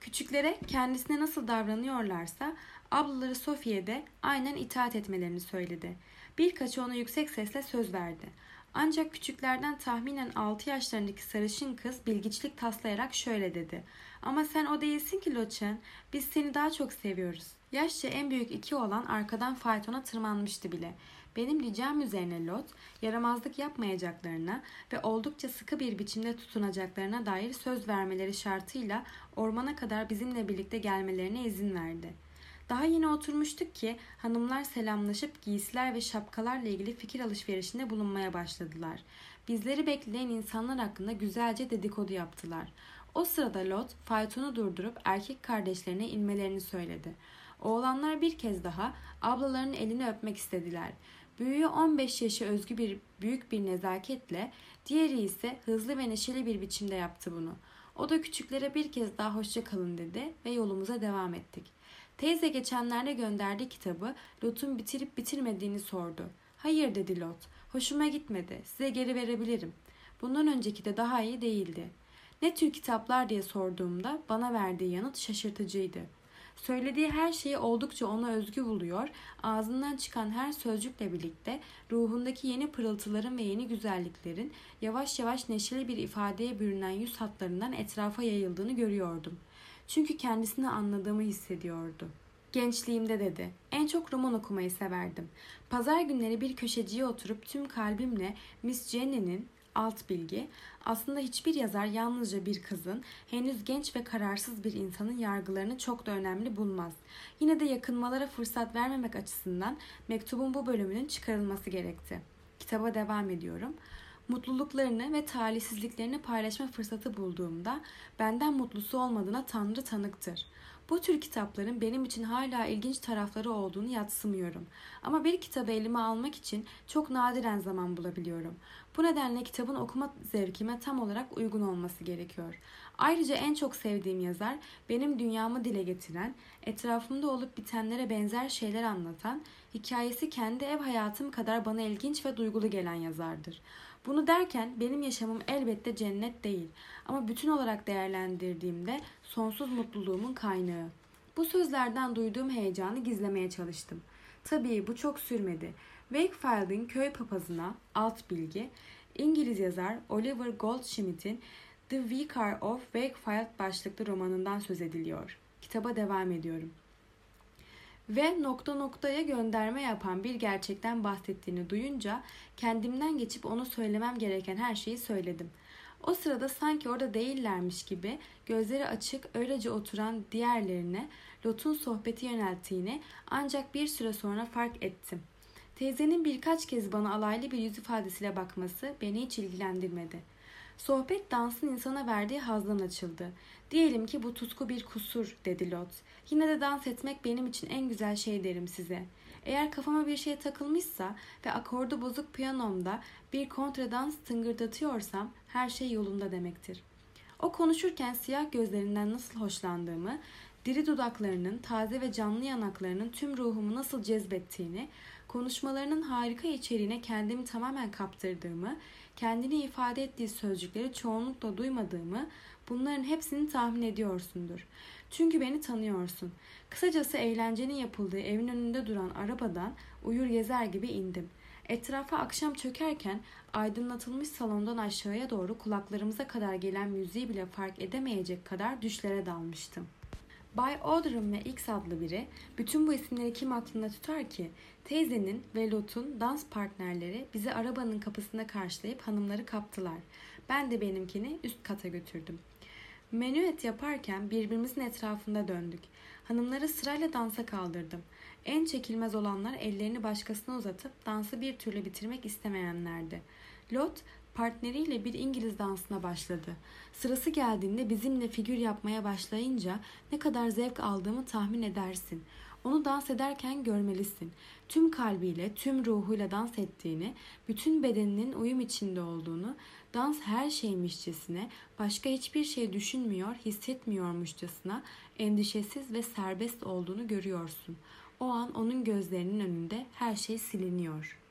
Küçüklere kendisine nasıl davranıyorlarsa ablaları Sophie'ye de aynen itaat etmelerini söyledi. Birkaçı ona yüksek sesle söz verdi. Ancak küçüklerden tahminen 6 yaşlarındaki sarışın kız bilgiçlik taslayarak şöyle dedi. Ama sen o değilsin ki Loçen. Biz seni daha çok seviyoruz. Yaşça en büyük iki olan arkadan faytona tırmanmıştı bile. Benim ricam üzerine Lot, yaramazlık yapmayacaklarına ve oldukça sıkı bir biçimde tutunacaklarına dair söz vermeleri şartıyla ormana kadar bizimle birlikte gelmelerine izin verdi. Daha yeni oturmuştuk ki hanımlar selamlaşıp giysiler ve şapkalarla ilgili fikir alışverişinde bulunmaya başladılar. Bizleri bekleyen insanlar hakkında güzelce dedikodu yaptılar. O sırada Lot faytonu durdurup erkek kardeşlerine inmelerini söyledi. Oğlanlar bir kez daha ablalarının elini öpmek istediler. Büyüğü 15 yaşı özgü bir büyük bir nezaketle, diğeri ise hızlı ve neşeli bir biçimde yaptı bunu. O da küçüklere bir kez daha hoşça kalın dedi ve yolumuza devam ettik. Teyze geçenlerde gönderdiği kitabı Lot'un bitirip bitirmediğini sordu. Hayır dedi Lot. Hoşuma gitmedi. Size geri verebilirim. Bundan önceki de daha iyi değildi. Ne tür kitaplar diye sorduğumda bana verdiği yanıt şaşırtıcıydı. Söylediği her şeyi oldukça ona özgü buluyor, ağzından çıkan her sözcükle birlikte ruhundaki yeni pırıltıların ve yeni güzelliklerin yavaş yavaş neşeli bir ifadeye bürünen yüz hatlarından etrafa yayıldığını görüyordum. Çünkü kendisini anladığımı hissediyordu. Gençliğimde dedi. En çok roman okumayı severdim. Pazar günleri bir köşeciye oturup tüm kalbimle Miss Jenny'nin alt bilgi aslında hiçbir yazar yalnızca bir kızın henüz genç ve kararsız bir insanın yargılarını çok da önemli bulmaz. Yine de yakınmalara fırsat vermemek açısından mektubun bu bölümünün çıkarılması gerekti. Kitaba devam ediyorum. Mutluluklarını ve talihsizliklerini paylaşma fırsatı bulduğumda benden mutlusu olmadığına Tanrı tanıktır. Bu tür kitapların benim için hala ilginç tarafları olduğunu yatsımıyorum. Ama bir kitabı elime almak için çok nadiren zaman bulabiliyorum. Bu nedenle kitabın okuma zevkime tam olarak uygun olması gerekiyor. Ayrıca en çok sevdiğim yazar benim dünyamı dile getiren, etrafımda olup bitenlere benzer şeyler anlatan, hikayesi kendi ev hayatım kadar bana ilginç ve duygulu gelen yazardır. Bunu derken benim yaşamım elbette cennet değil ama bütün olarak değerlendirdiğimde sonsuz mutluluğumun kaynağı. Bu sözlerden duyduğum heyecanı gizlemeye çalıştım. Tabii bu çok sürmedi. Wakefield'in köy papazına alt bilgi, İngiliz yazar Oliver Goldsmith'in The Vicar of Wakefield başlıklı romanından söz ediliyor. Kitaba devam ediyorum. Ve nokta noktaya gönderme yapan bir gerçekten bahsettiğini duyunca kendimden geçip onu söylemem gereken her şeyi söyledim. O sırada sanki orada değillermiş gibi gözleri açık öylece oturan diğerlerine Lot'un sohbeti yönelttiğini ancak bir süre sonra fark ettim. Teyzenin birkaç kez bana alaylı bir yüz ifadesiyle bakması beni hiç ilgilendirmedi.'' Sohbet dansın insana verdiği hazdan açıldı. Diyelim ki bu tutku bir kusur dedi Lot. Yine de dans etmek benim için en güzel şey derim size. Eğer kafama bir şey takılmışsa ve akordu bozuk piyanomda bir kontradans tıngırdatıyorsam her şey yolunda demektir. O konuşurken siyah gözlerinden nasıl hoşlandığımı, diri dudaklarının, taze ve canlı yanaklarının tüm ruhumu nasıl cezbettiğini, konuşmalarının harika içeriğine kendimi tamamen kaptırdığımı, kendini ifade ettiği sözcükleri çoğunlukla duymadığımı, bunların hepsini tahmin ediyorsundur. Çünkü beni tanıyorsun. Kısacası eğlencenin yapıldığı evin önünde duran arabadan uyur gezer gibi indim. Etrafa akşam çökerken aydınlatılmış salondan aşağıya doğru kulaklarımıza kadar gelen müziği bile fark edemeyecek kadar düşlere dalmıştım. Bay Oldham ve X adlı biri bütün bu isimleri kim aklında tutar ki? Teyzenin ve Lot'un dans partnerleri bizi arabanın kapısında karşılayıp hanımları kaptılar. Ben de benimkini üst kata götürdüm. Menüet yaparken birbirimizin etrafında döndük. Hanımları sırayla dansa kaldırdım. En çekilmez olanlar ellerini başkasına uzatıp dansı bir türlü bitirmek istemeyenlerdi. Lot partneriyle bir İngiliz dansına başladı. Sırası geldiğinde bizimle figür yapmaya başlayınca ne kadar zevk aldığımı tahmin edersin. Onu dans ederken görmelisin. Tüm kalbiyle, tüm ruhuyla dans ettiğini, bütün bedeninin uyum içinde olduğunu, dans her şeymişçesine, başka hiçbir şey düşünmüyor, hissetmiyormuşçasına, endişesiz ve serbest olduğunu görüyorsun. O an onun gözlerinin önünde her şey siliniyor.''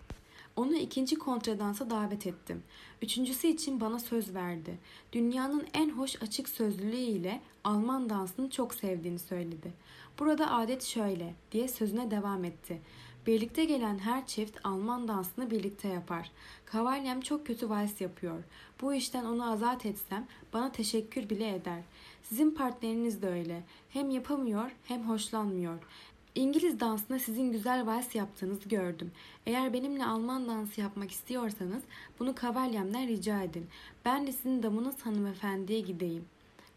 Onu ikinci kontradansa davet ettim. Üçüncüsü için bana söz verdi. Dünyanın en hoş açık sözlülüğüyle Alman dansını çok sevdiğini söyledi. Burada adet şöyle diye sözüne devam etti. Birlikte gelen her çift Alman dansını birlikte yapar. Kavalyem çok kötü vals yapıyor. Bu işten onu azat etsem bana teşekkür bile eder. Sizin partneriniz de öyle. Hem yapamıyor hem hoşlanmıyor. İngiliz dansında sizin güzel vals yaptığınızı gördüm. Eğer benimle Alman dansı yapmak istiyorsanız bunu kavalyemden rica edin. Ben de sizin damınız hanımefendiye gideyim.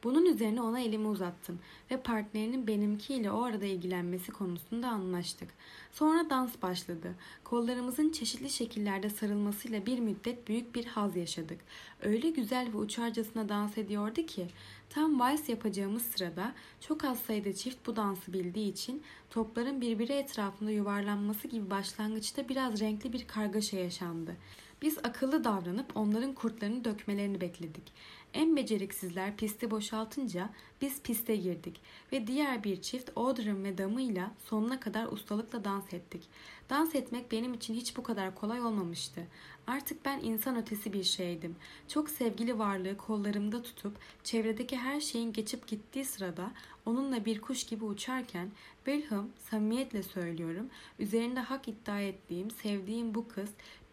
Bunun üzerine ona elimi uzattım ve partnerinin benimkiyle o arada ilgilenmesi konusunda anlaştık. Sonra dans başladı. Kollarımızın çeşitli şekillerde sarılmasıyla bir müddet büyük bir haz yaşadık. Öyle güzel ve uçarcasına dans ediyordu ki Tam vals yapacağımız sırada çok az sayıda çift bu dansı bildiği için topların birbiri etrafında yuvarlanması gibi başlangıçta biraz renkli bir kargaşa yaşandı. Biz akıllı davranıp onların kurtlarını dökmelerini bekledik. En beceriksizler pisti boşaltınca biz piste girdik ve diğer bir çift Audrey ve damıyla sonuna kadar ustalıkla dans ettik. Dans etmek benim için hiç bu kadar kolay olmamıştı. Artık ben insan ötesi bir şeydim. Çok sevgili varlığı kollarımda tutup çevredeki her şeyin geçip gittiği sırada onunla bir kuş gibi uçarken Wilhelm samimiyetle söylüyorum üzerinde hak iddia ettiğim, sevdiğim bu kız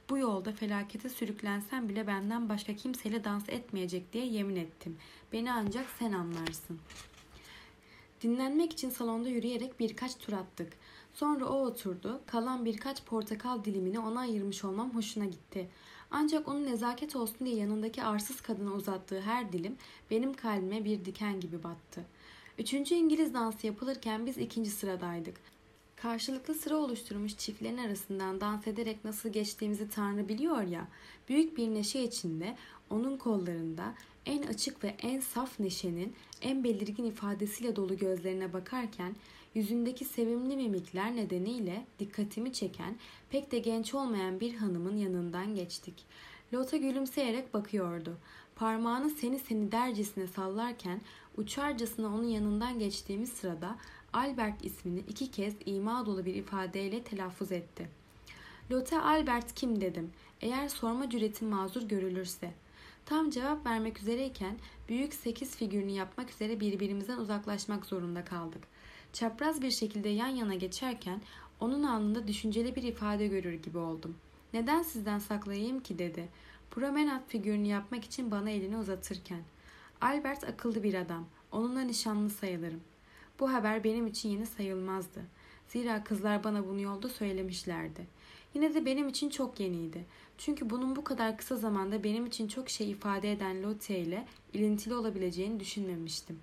bu yolda felakete sürüklensem bile benden başka kimseyle dans etmeyecek diye yemin ettim. Beni ancak sen anlarsın. Dinlenmek için salonda yürüyerek birkaç tur attık. Sonra o oturdu. Kalan birkaç portakal dilimini ona ayırmış olmam hoşuna gitti. Ancak onun nezaket olsun diye yanındaki arsız kadına uzattığı her dilim benim kalbime bir diken gibi battı. Üçüncü İngiliz dansı yapılırken biz ikinci sıradaydık. Karşılıklı sıra oluşturmuş çiftlerin arasından dans ederek nasıl geçtiğimizi Tanrı biliyor ya, büyük bir neşe içinde onun kollarında en açık ve en saf neşenin en belirgin ifadesiyle dolu gözlerine bakarken yüzündeki sevimli mimikler nedeniyle dikkatimi çeken pek de genç olmayan bir hanımın yanından geçtik. Lota gülümseyerek bakıyordu. Parmağını seni seni dercesine sallarken uçarcasına onun yanından geçtiğimiz sırada Albert ismini iki kez ima dolu bir ifadeyle telaffuz etti. Lotte Albert kim dedim. Eğer sorma cüretin mazur görülürse. Tam cevap vermek üzereyken büyük sekiz figürünü yapmak üzere birbirimizden uzaklaşmak zorunda kaldık. Çapraz bir şekilde yan yana geçerken onun alnında düşünceli bir ifade görür gibi oldum. Neden sizden saklayayım ki dedi. Promenat figürünü yapmak için bana elini uzatırken. Albert akıllı bir adam. Onunla nişanlı sayılırım. Bu haber benim için yeni sayılmazdı. Zira kızlar bana bunu yolda söylemişlerdi. Yine de benim için çok yeniydi. Çünkü bunun bu kadar kısa zamanda benim için çok şey ifade eden Lotte ile ilintili olabileceğini düşünmemiştim.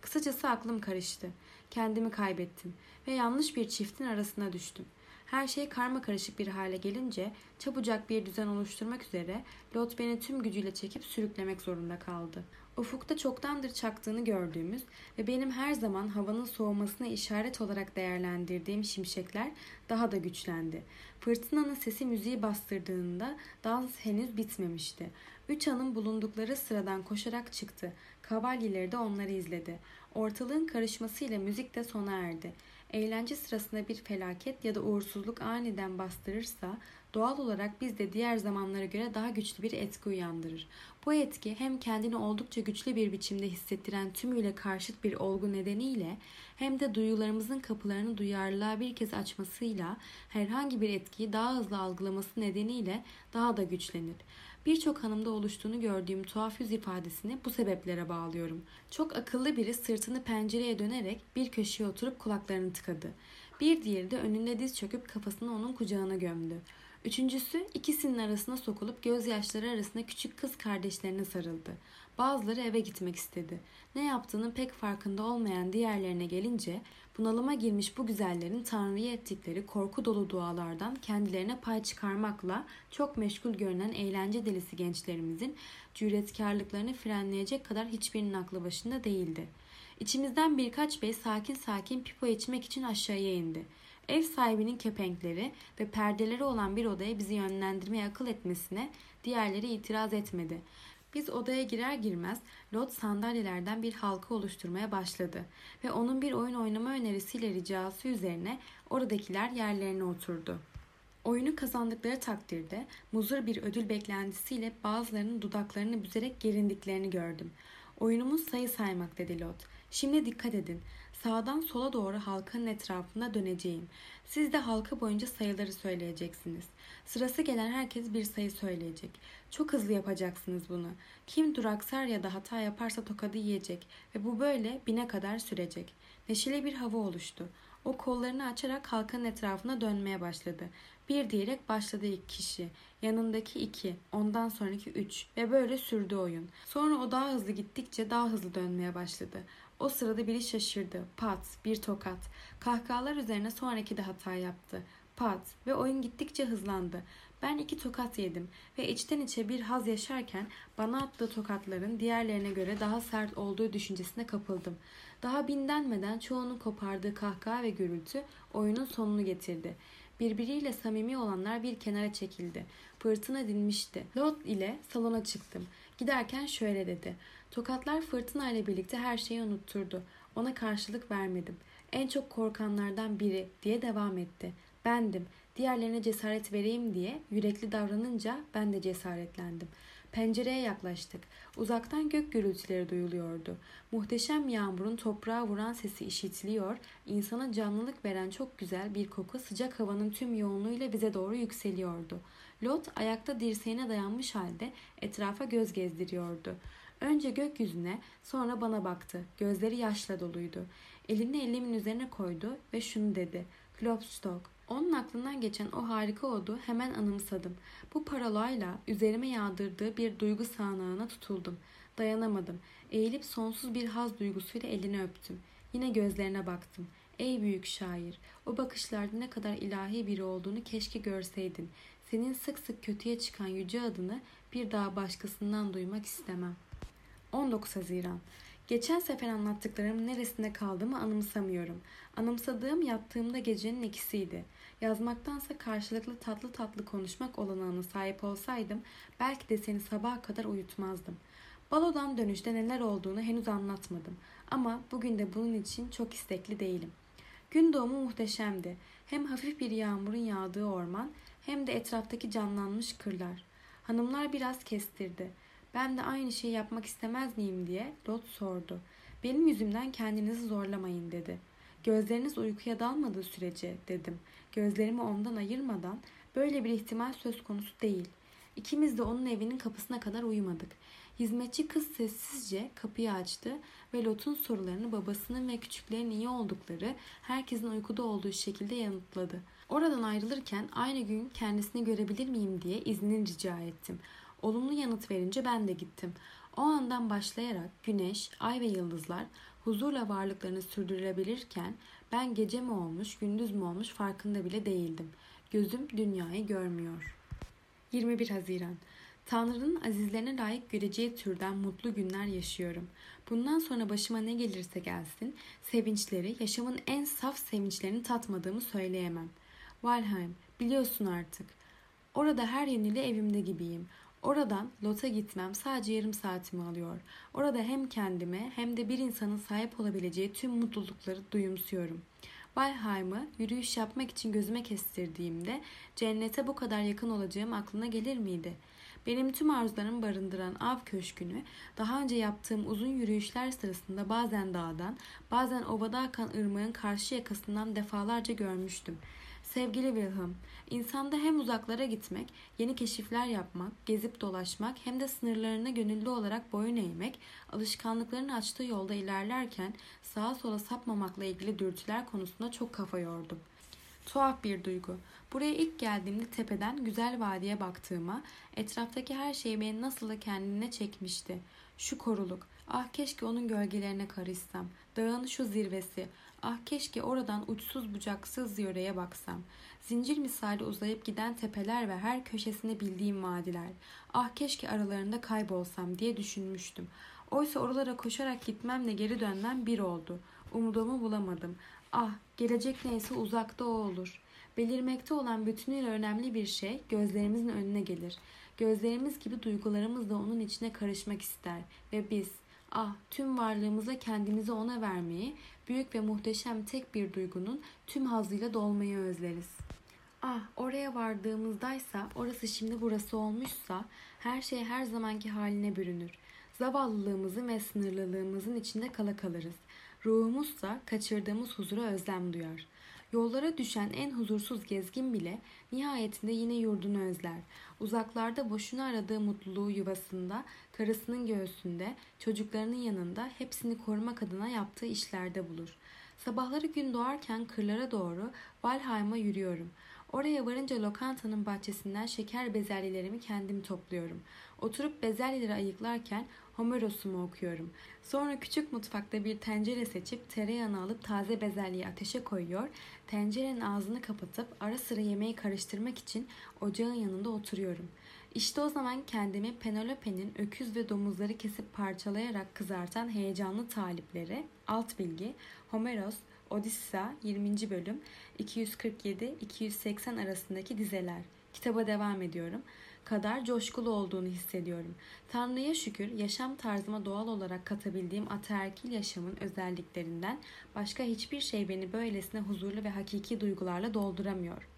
Kısacası aklım karıştı. Kendimi kaybettim ve yanlış bir çiftin arasına düştüm. Her şey karma karışık bir hale gelince çabucak bir düzen oluşturmak üzere Lot beni tüm gücüyle çekip sürüklemek zorunda kaldı. Ufukta çoktandır çaktığını gördüğümüz ve benim her zaman havanın soğumasına işaret olarak değerlendirdiğim şimşekler daha da güçlendi. Fırtınanın sesi müziği bastırdığında dans henüz bitmemişti. Üç hanım bulundukları sıradan koşarak çıktı. Kavalyeleri de onları izledi. Ortalığın karışmasıyla müzik de sona erdi. Eğlence sırasında bir felaket ya da uğursuzluk aniden bastırırsa doğal olarak bizde diğer zamanlara göre daha güçlü bir etki uyandırır. Bu etki hem kendini oldukça güçlü bir biçimde hissettiren tümüyle karşıt bir olgu nedeniyle hem de duyularımızın kapılarını duyarlılığa bir kez açmasıyla herhangi bir etkiyi daha hızlı algılaması nedeniyle daha da güçlenir. Birçok hanımda oluştuğunu gördüğüm tuhaf yüz ifadesini bu sebeplere bağlıyorum. Çok akıllı biri sırtını pencereye dönerek bir köşeye oturup kulaklarını tıkadı. Bir diğeri de önünde diz çöküp kafasını onun kucağına gömdü. Üçüncüsü ikisinin arasına sokulup gözyaşları arasında küçük kız kardeşlerine sarıldı. Bazıları eve gitmek istedi. Ne yaptığının pek farkında olmayan diğerlerine gelince bunalıma girmiş bu güzellerin Tanrı'ya ettikleri korku dolu dualardan kendilerine pay çıkarmakla çok meşgul görünen eğlence delisi gençlerimizin cüretkarlıklarını frenleyecek kadar hiçbirinin aklı başında değildi. İçimizden birkaç bey sakin sakin pipo içmek için aşağıya indi. Ev sahibinin kepenkleri ve perdeleri olan bir odaya bizi yönlendirmeye akıl etmesine diğerleri itiraz etmedi. Biz odaya girer girmez Lot sandalyelerden bir halka oluşturmaya başladı ve onun bir oyun oynama önerisiyle ricası üzerine oradakiler yerlerine oturdu. Oyunu kazandıkları takdirde muzur bir ödül beklentisiyle bazılarının dudaklarını büzerek gerindiklerini gördüm. Oyunumuz sayı saymak dedi Lot. Şimdi dikkat edin. Sağdan sola doğru halkanın etrafında döneceğim. Siz de halka boyunca sayıları söyleyeceksiniz. Sırası gelen herkes bir sayı söyleyecek. Çok hızlı yapacaksınız bunu. Kim duraksar ya da hata yaparsa tokadı yiyecek ve bu böyle bine kadar sürecek. Neşeli bir hava oluştu. O kollarını açarak halkanın etrafına dönmeye başladı. Bir diyerek başladı ilk kişi. Yanındaki iki, ondan sonraki üç ve böyle sürdü oyun. Sonra o daha hızlı gittikçe daha hızlı dönmeye başladı. O sırada biri şaşırdı. Pat, bir tokat. Kahkahalar üzerine sonraki de hata yaptı. Pat ve oyun gittikçe hızlandı. Ben iki tokat yedim ve içten içe bir haz yaşarken bana attığı tokatların diğerlerine göre daha sert olduğu düşüncesine kapıldım. Daha bindenmeden çoğunun kopardığı kahkaha ve gürültü oyunun sonunu getirdi. Birbiriyle samimi olanlar bir kenara çekildi. Fırtına dinmişti. Lot ile salona çıktım. Giderken şöyle dedi. Tokatlar fırtına ile birlikte her şeyi unutturdu. Ona karşılık vermedim. En çok korkanlardan biri diye devam etti. Bendim. Diğerlerine cesaret vereyim diye yürekli davranınca ben de cesaretlendim. Pencereye yaklaştık. Uzaktan gök gürültüleri duyuluyordu. Muhteşem yağmurun toprağa vuran sesi işitiliyor, insana canlılık veren çok güzel bir koku sıcak havanın tüm yoğunluğuyla bize doğru yükseliyordu. Lot ayakta dirseğine dayanmış halde etrafa göz gezdiriyordu. Önce gökyüzüne, sonra bana baktı. Gözleri yaşla doluydu. Elini elimin üzerine koydu ve şunu dedi. Klopstock. Onun aklından geçen o harika odu hemen anımsadım. Bu parolayla üzerime yağdırdığı bir duygu sağanağına tutuldum. Dayanamadım. Eğilip sonsuz bir haz duygusuyla elini öptüm. Yine gözlerine baktım. Ey büyük şair, o bakışlarda ne kadar ilahi biri olduğunu keşke görseydin. Senin sık sık kötüye çıkan yüce adını bir daha başkasından duymak istemem. 19 Haziran Geçen sefer anlattıklarım neresinde kaldığımı anımsamıyorum. Anımsadığım yattığımda gecenin ikisiydi. Yazmaktansa karşılıklı tatlı tatlı konuşmak olanağına sahip olsaydım belki de seni sabaha kadar uyutmazdım. Balodan dönüşte neler olduğunu henüz anlatmadım. Ama bugün de bunun için çok istekli değilim. Gün doğumu muhteşemdi. Hem hafif bir yağmurun yağdığı orman hem de etraftaki canlanmış kırlar. Hanımlar biraz kestirdi. Ben de aynı şeyi yapmak istemez miyim diye Lot sordu. Benim yüzümden kendinizi zorlamayın dedi. Gözleriniz uykuya dalmadığı sürece dedim. Gözlerimi ondan ayırmadan böyle bir ihtimal söz konusu değil. İkimiz de onun evinin kapısına kadar uyumadık. Hizmetçi kız sessizce kapıyı açtı ve Lot'un sorularını babasının ve küçüklerin iyi oldukları, herkesin uykuda olduğu şekilde yanıtladı. Oradan ayrılırken aynı gün kendisini görebilir miyim diye iznini rica ettim. Olumlu yanıt verince ben de gittim. O andan başlayarak güneş, ay ve yıldızlar huzurla varlıklarını sürdürülebilirken ben gece mi olmuş, gündüz mü olmuş farkında bile değildim. Gözüm dünyayı görmüyor. 21 Haziran Tanrı'nın azizlerine layık göreceği türden mutlu günler yaşıyorum. Bundan sonra başıma ne gelirse gelsin, sevinçleri, yaşamın en saf sevinçlerini tatmadığımı söyleyemem. Valheim, biliyorsun artık. Orada her yönüyle evimde gibiyim. Oradan Lot'a gitmem sadece yarım saatimi alıyor. Orada hem kendime hem de bir insanın sahip olabileceği tüm mutlulukları duyumsuyorum. Valheim'ı yürüyüş yapmak için gözüme kestirdiğimde cennete bu kadar yakın olacağım aklına gelir miydi? Benim tüm arzularımı barındıran av köşkünü daha önce yaptığım uzun yürüyüşler sırasında bazen dağdan, bazen ovada akan ırmağın karşı yakasından defalarca görmüştüm. Sevgili Wilhelm, insanda hem uzaklara gitmek, yeni keşifler yapmak, gezip dolaşmak hem de sınırlarına gönüllü olarak boyun eğmek, alışkanlıkların açtığı yolda ilerlerken sağa sola sapmamakla ilgili dürtüler konusunda çok kafa yordum. Tuhaf bir duygu. Buraya ilk geldiğimde tepeden güzel vadiye baktığıma, etraftaki her şey beni nasıl da kendine çekmişti. Şu koruluk, ah keşke onun gölgelerine karışsam. Dağın şu zirvesi, Ah keşke oradan uçsuz bucaksız yöreye baksam. Zincir misali uzayıp giden tepeler ve her köşesini bildiğim vadiler. Ah keşke aralarında kaybolsam diye düşünmüştüm. Oysa oralara koşarak gitmemle geri dönmem bir oldu. Umudumu bulamadım. Ah gelecek neyse uzakta o olur. Belirmekte olan bütünüyle önemli bir şey gözlerimizin önüne gelir. Gözlerimiz gibi duygularımız da onun içine karışmak ister ve biz Ah, tüm varlığımızla kendimizi ona vermeyi, büyük ve muhteşem tek bir duygunun tüm hazıyla dolmayı özleriz. Ah, oraya vardığımızdaysa, orası şimdi burası olmuşsa, her şey her zamanki haline bürünür. Zavallılığımızın ve sınırlılığımızın içinde kala kalırız. Ruhumuzsa kaçırdığımız huzura özlem duyar. Yollara düşen en huzursuz gezgin bile nihayetinde yine yurdunu özler. Uzaklarda boşuna aradığı mutluluğu yuvasında, karısının göğsünde, çocuklarının yanında hepsini korumak adına yaptığı işlerde bulur. Sabahları gün doğarken kırlara doğru Valheim'a yürüyorum. Oraya varınca lokantanın bahçesinden şeker bezelyelerimi kendim topluyorum. Oturup bezelyeleri ayıklarken Homeros'umu okuyorum. Sonra küçük mutfakta bir tencere seçip tereyağını alıp taze bezelyeyi ateşe koyuyor. Tencerenin ağzını kapatıp ara sıra yemeği karıştırmak için ocağın yanında oturuyorum. İşte o zaman kendimi Penelope'nin öküz ve domuzları kesip parçalayarak kızartan heyecanlı talipleri, alt bilgi, Homeros, Odissa 20. bölüm 247-280 arasındaki dizeler. Kitaba devam ediyorum kadar coşkulu olduğunu hissediyorum. Tanrı'ya şükür yaşam tarzıma doğal olarak katabildiğim ataerkil yaşamın özelliklerinden başka hiçbir şey beni böylesine huzurlu ve hakiki duygularla dolduramıyor.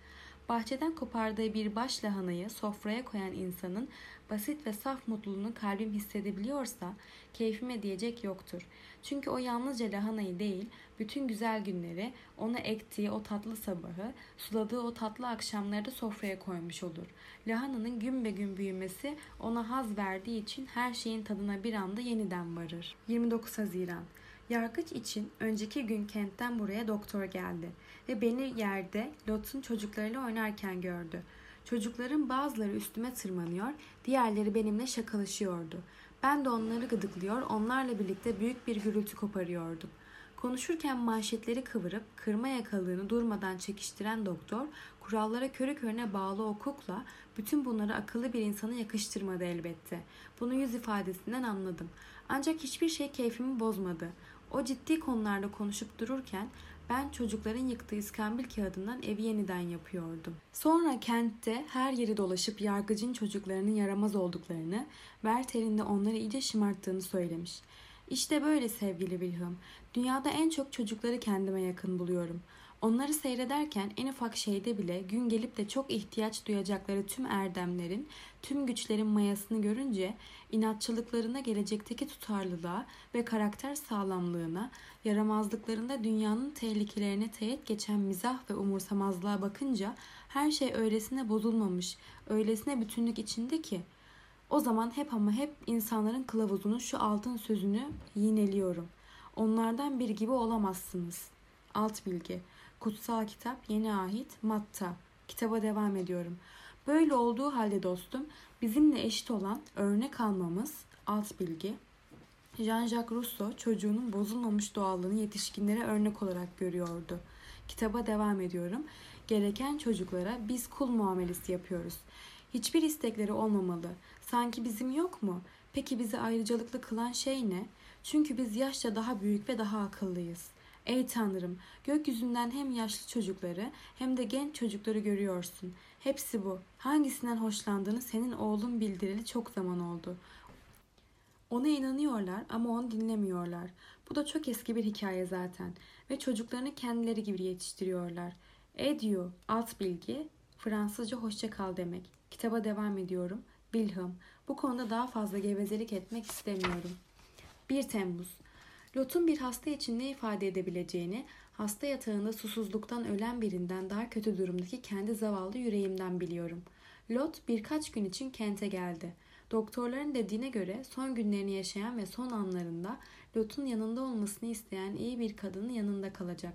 Bahçeden kopardığı bir baş lahanayı sofraya koyan insanın basit ve saf mutluluğunu kalbim hissedebiliyorsa keyfime diyecek yoktur. Çünkü o yalnızca lahanayı değil, bütün güzel günleri, ona ektiği o tatlı sabahı, suladığı o tatlı akşamları da sofraya koymuş olur. Lahananın gün be gün büyümesi ona haz verdiği için her şeyin tadına bir anda yeniden varır. 29 Haziran Yargıç için önceki gün kentten buraya doktor geldi ve beni yerde Lot'un çocuklarıyla oynarken gördü. Çocukların bazıları üstüme tırmanıyor, diğerleri benimle şakalaşıyordu. Ben de onları gıdıklıyor, onlarla birlikte büyük bir gürültü koparıyordum. Konuşurken manşetleri kıvırıp kırma yakalığını durmadan çekiştiren doktor, kurallara körü körüne bağlı o kukla bütün bunları akıllı bir insana yakıştırmadı elbette. Bunu yüz ifadesinden anladım. Ancak hiçbir şey keyfimi bozmadı. O ciddi konularda konuşup dururken ben çocukların yıktığı iskambil kağıdından evi yeniden yapıyordum. Sonra kentte her yeri dolaşıp yargıcın çocuklarının yaramaz olduklarını, Werther'in de onları iyice şımarttığını söylemiş. İşte böyle sevgili Wilhelm. Dünyada en çok çocukları kendime yakın buluyorum. Onları seyrederken en ufak şeyde bile gün gelip de çok ihtiyaç duyacakları tüm erdemlerin, tüm güçlerin mayasını görünce inatçılıklarına gelecekteki tutarlılığa ve karakter sağlamlığına, yaramazlıklarında dünyanın tehlikelerine teğet geçen mizah ve umursamazlığa bakınca her şey öylesine bozulmamış, öylesine bütünlük içinde ki o zaman hep ama hep insanların kılavuzunun şu altın sözünü yineliyorum. Onlardan bir gibi olamazsınız. Alt bilgi. Kutsal kitap, yeni ahit, matta. Kitaba devam ediyorum. Böyle olduğu halde dostum, bizimle eşit olan örnek almamız, alt bilgi. Jean-Jacques Rousseau çocuğunun bozulmamış doğallığını yetişkinlere örnek olarak görüyordu. Kitaba devam ediyorum. Gereken çocuklara biz kul muamelesi yapıyoruz. Hiçbir istekleri olmamalı. Sanki bizim yok mu? Peki bizi ayrıcalıklı kılan şey ne? Çünkü biz yaşça daha büyük ve daha akıllıyız. Ey Tanrım, gökyüzünden hem yaşlı çocukları hem de genç çocukları görüyorsun. Hepsi bu. Hangisinden hoşlandığını senin oğlun bildireli çok zaman oldu. Ona inanıyorlar ama onu dinlemiyorlar. Bu da çok eski bir hikaye zaten. Ve çocuklarını kendileri gibi yetiştiriyorlar. Ediyor, alt bilgi, Fransızca hoşça kal demek. Kitaba devam ediyorum. Wilhelm, bu konuda daha fazla gevezelik etmek istemiyorum. 1 Temmuz Lot'un bir hasta için ne ifade edebileceğini, hasta yatağında susuzluktan ölen birinden daha kötü durumdaki kendi zavallı yüreğimden biliyorum. Lot birkaç gün için kente geldi. Doktorların dediğine göre son günlerini yaşayan ve son anlarında Lot'un yanında olmasını isteyen iyi bir kadının yanında kalacak.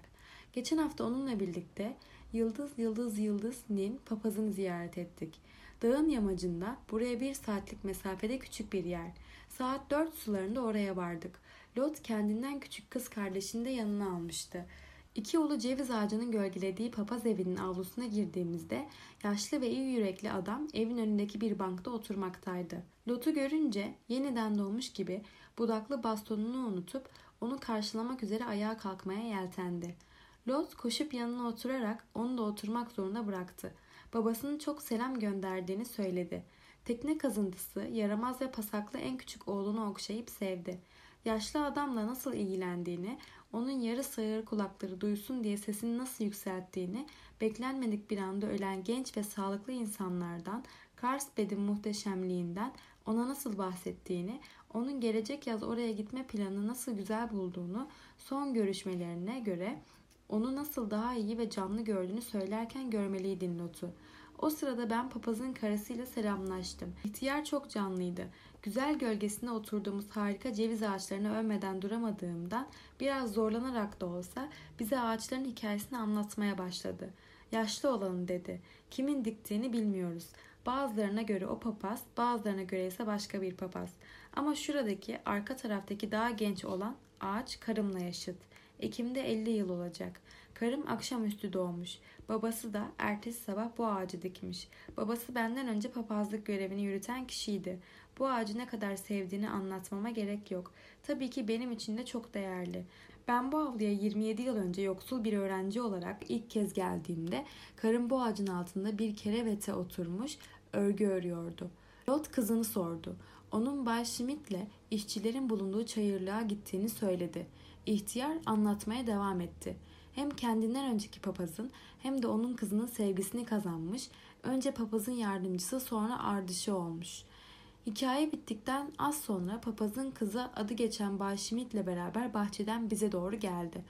Geçen hafta onunla birlikte Yıldız Yıldız Yıldız Nin papazını ziyaret ettik. Dağın yamacında buraya bir saatlik mesafede küçük bir yer. Saat dört sularında oraya vardık. Lot kendinden küçük kız kardeşini de yanına almıştı. İki ulu ceviz ağacının gölgelediği papaz evinin avlusuna girdiğimizde yaşlı ve iyi yürekli adam evin önündeki bir bankta oturmaktaydı. Lot'u görünce yeniden doğmuş gibi budaklı bastonunu unutup onu karşılamak üzere ayağa kalkmaya yeltendi. Lot koşup yanına oturarak onu da oturmak zorunda bıraktı. Babasının çok selam gönderdiğini söyledi. Tekne kazıntısı, yaramaz ve pasaklı en küçük oğlunu okşayıp sevdi. Yaşlı adamla nasıl ilgilendiğini, onun yarı sağır kulakları duysun diye sesini nasıl yükselttiğini, beklenmedik bir anda ölen genç ve sağlıklı insanlardan, Karlsbad'in muhteşemliğinden ona nasıl bahsettiğini, onun gelecek yaz oraya gitme planını nasıl güzel bulduğunu, son görüşmelerine göre onu nasıl daha iyi ve canlı gördüğünü söylerken görmeliydin notu. O sırada ben papazın karısıyla selamlaştım. İhtiyar çok canlıydı. Güzel gölgesinde oturduğumuz harika ceviz ağaçlarını övmeden duramadığımdan biraz zorlanarak da olsa bize ağaçların hikayesini anlatmaya başladı. Yaşlı olanı dedi. Kimin diktiğini bilmiyoruz. Bazılarına göre o papaz, bazılarına göre ise başka bir papaz. Ama şuradaki arka taraftaki daha genç olan ağaç karımla yaşıt. Ekim'de 50 yıl olacak. Karım akşamüstü doğmuş. Babası da ertesi sabah bu ağacı dikmiş. Babası benden önce papazlık görevini yürüten kişiydi. Bu ağacı ne kadar sevdiğini anlatmama gerek yok. Tabii ki benim için de çok değerli. Ben bu avluya 27 yıl önce yoksul bir öğrenci olarak ilk kez geldiğimde karım bu ağacın altında bir kerevete oturmuş örgü örüyordu. Lot kızını sordu. Onun Bay Schmidt'le işçilerin bulunduğu çayırlığa gittiğini söyledi. İhtiyar anlatmaya devam etti. Hem kendinden önceki papazın hem de onun kızının sevgisini kazanmış, önce papazın yardımcısı sonra ardışı olmuş. Hikaye bittikten az sonra papazın kızı adı geçen Schmidt beraber bahçeden bize doğru geldi.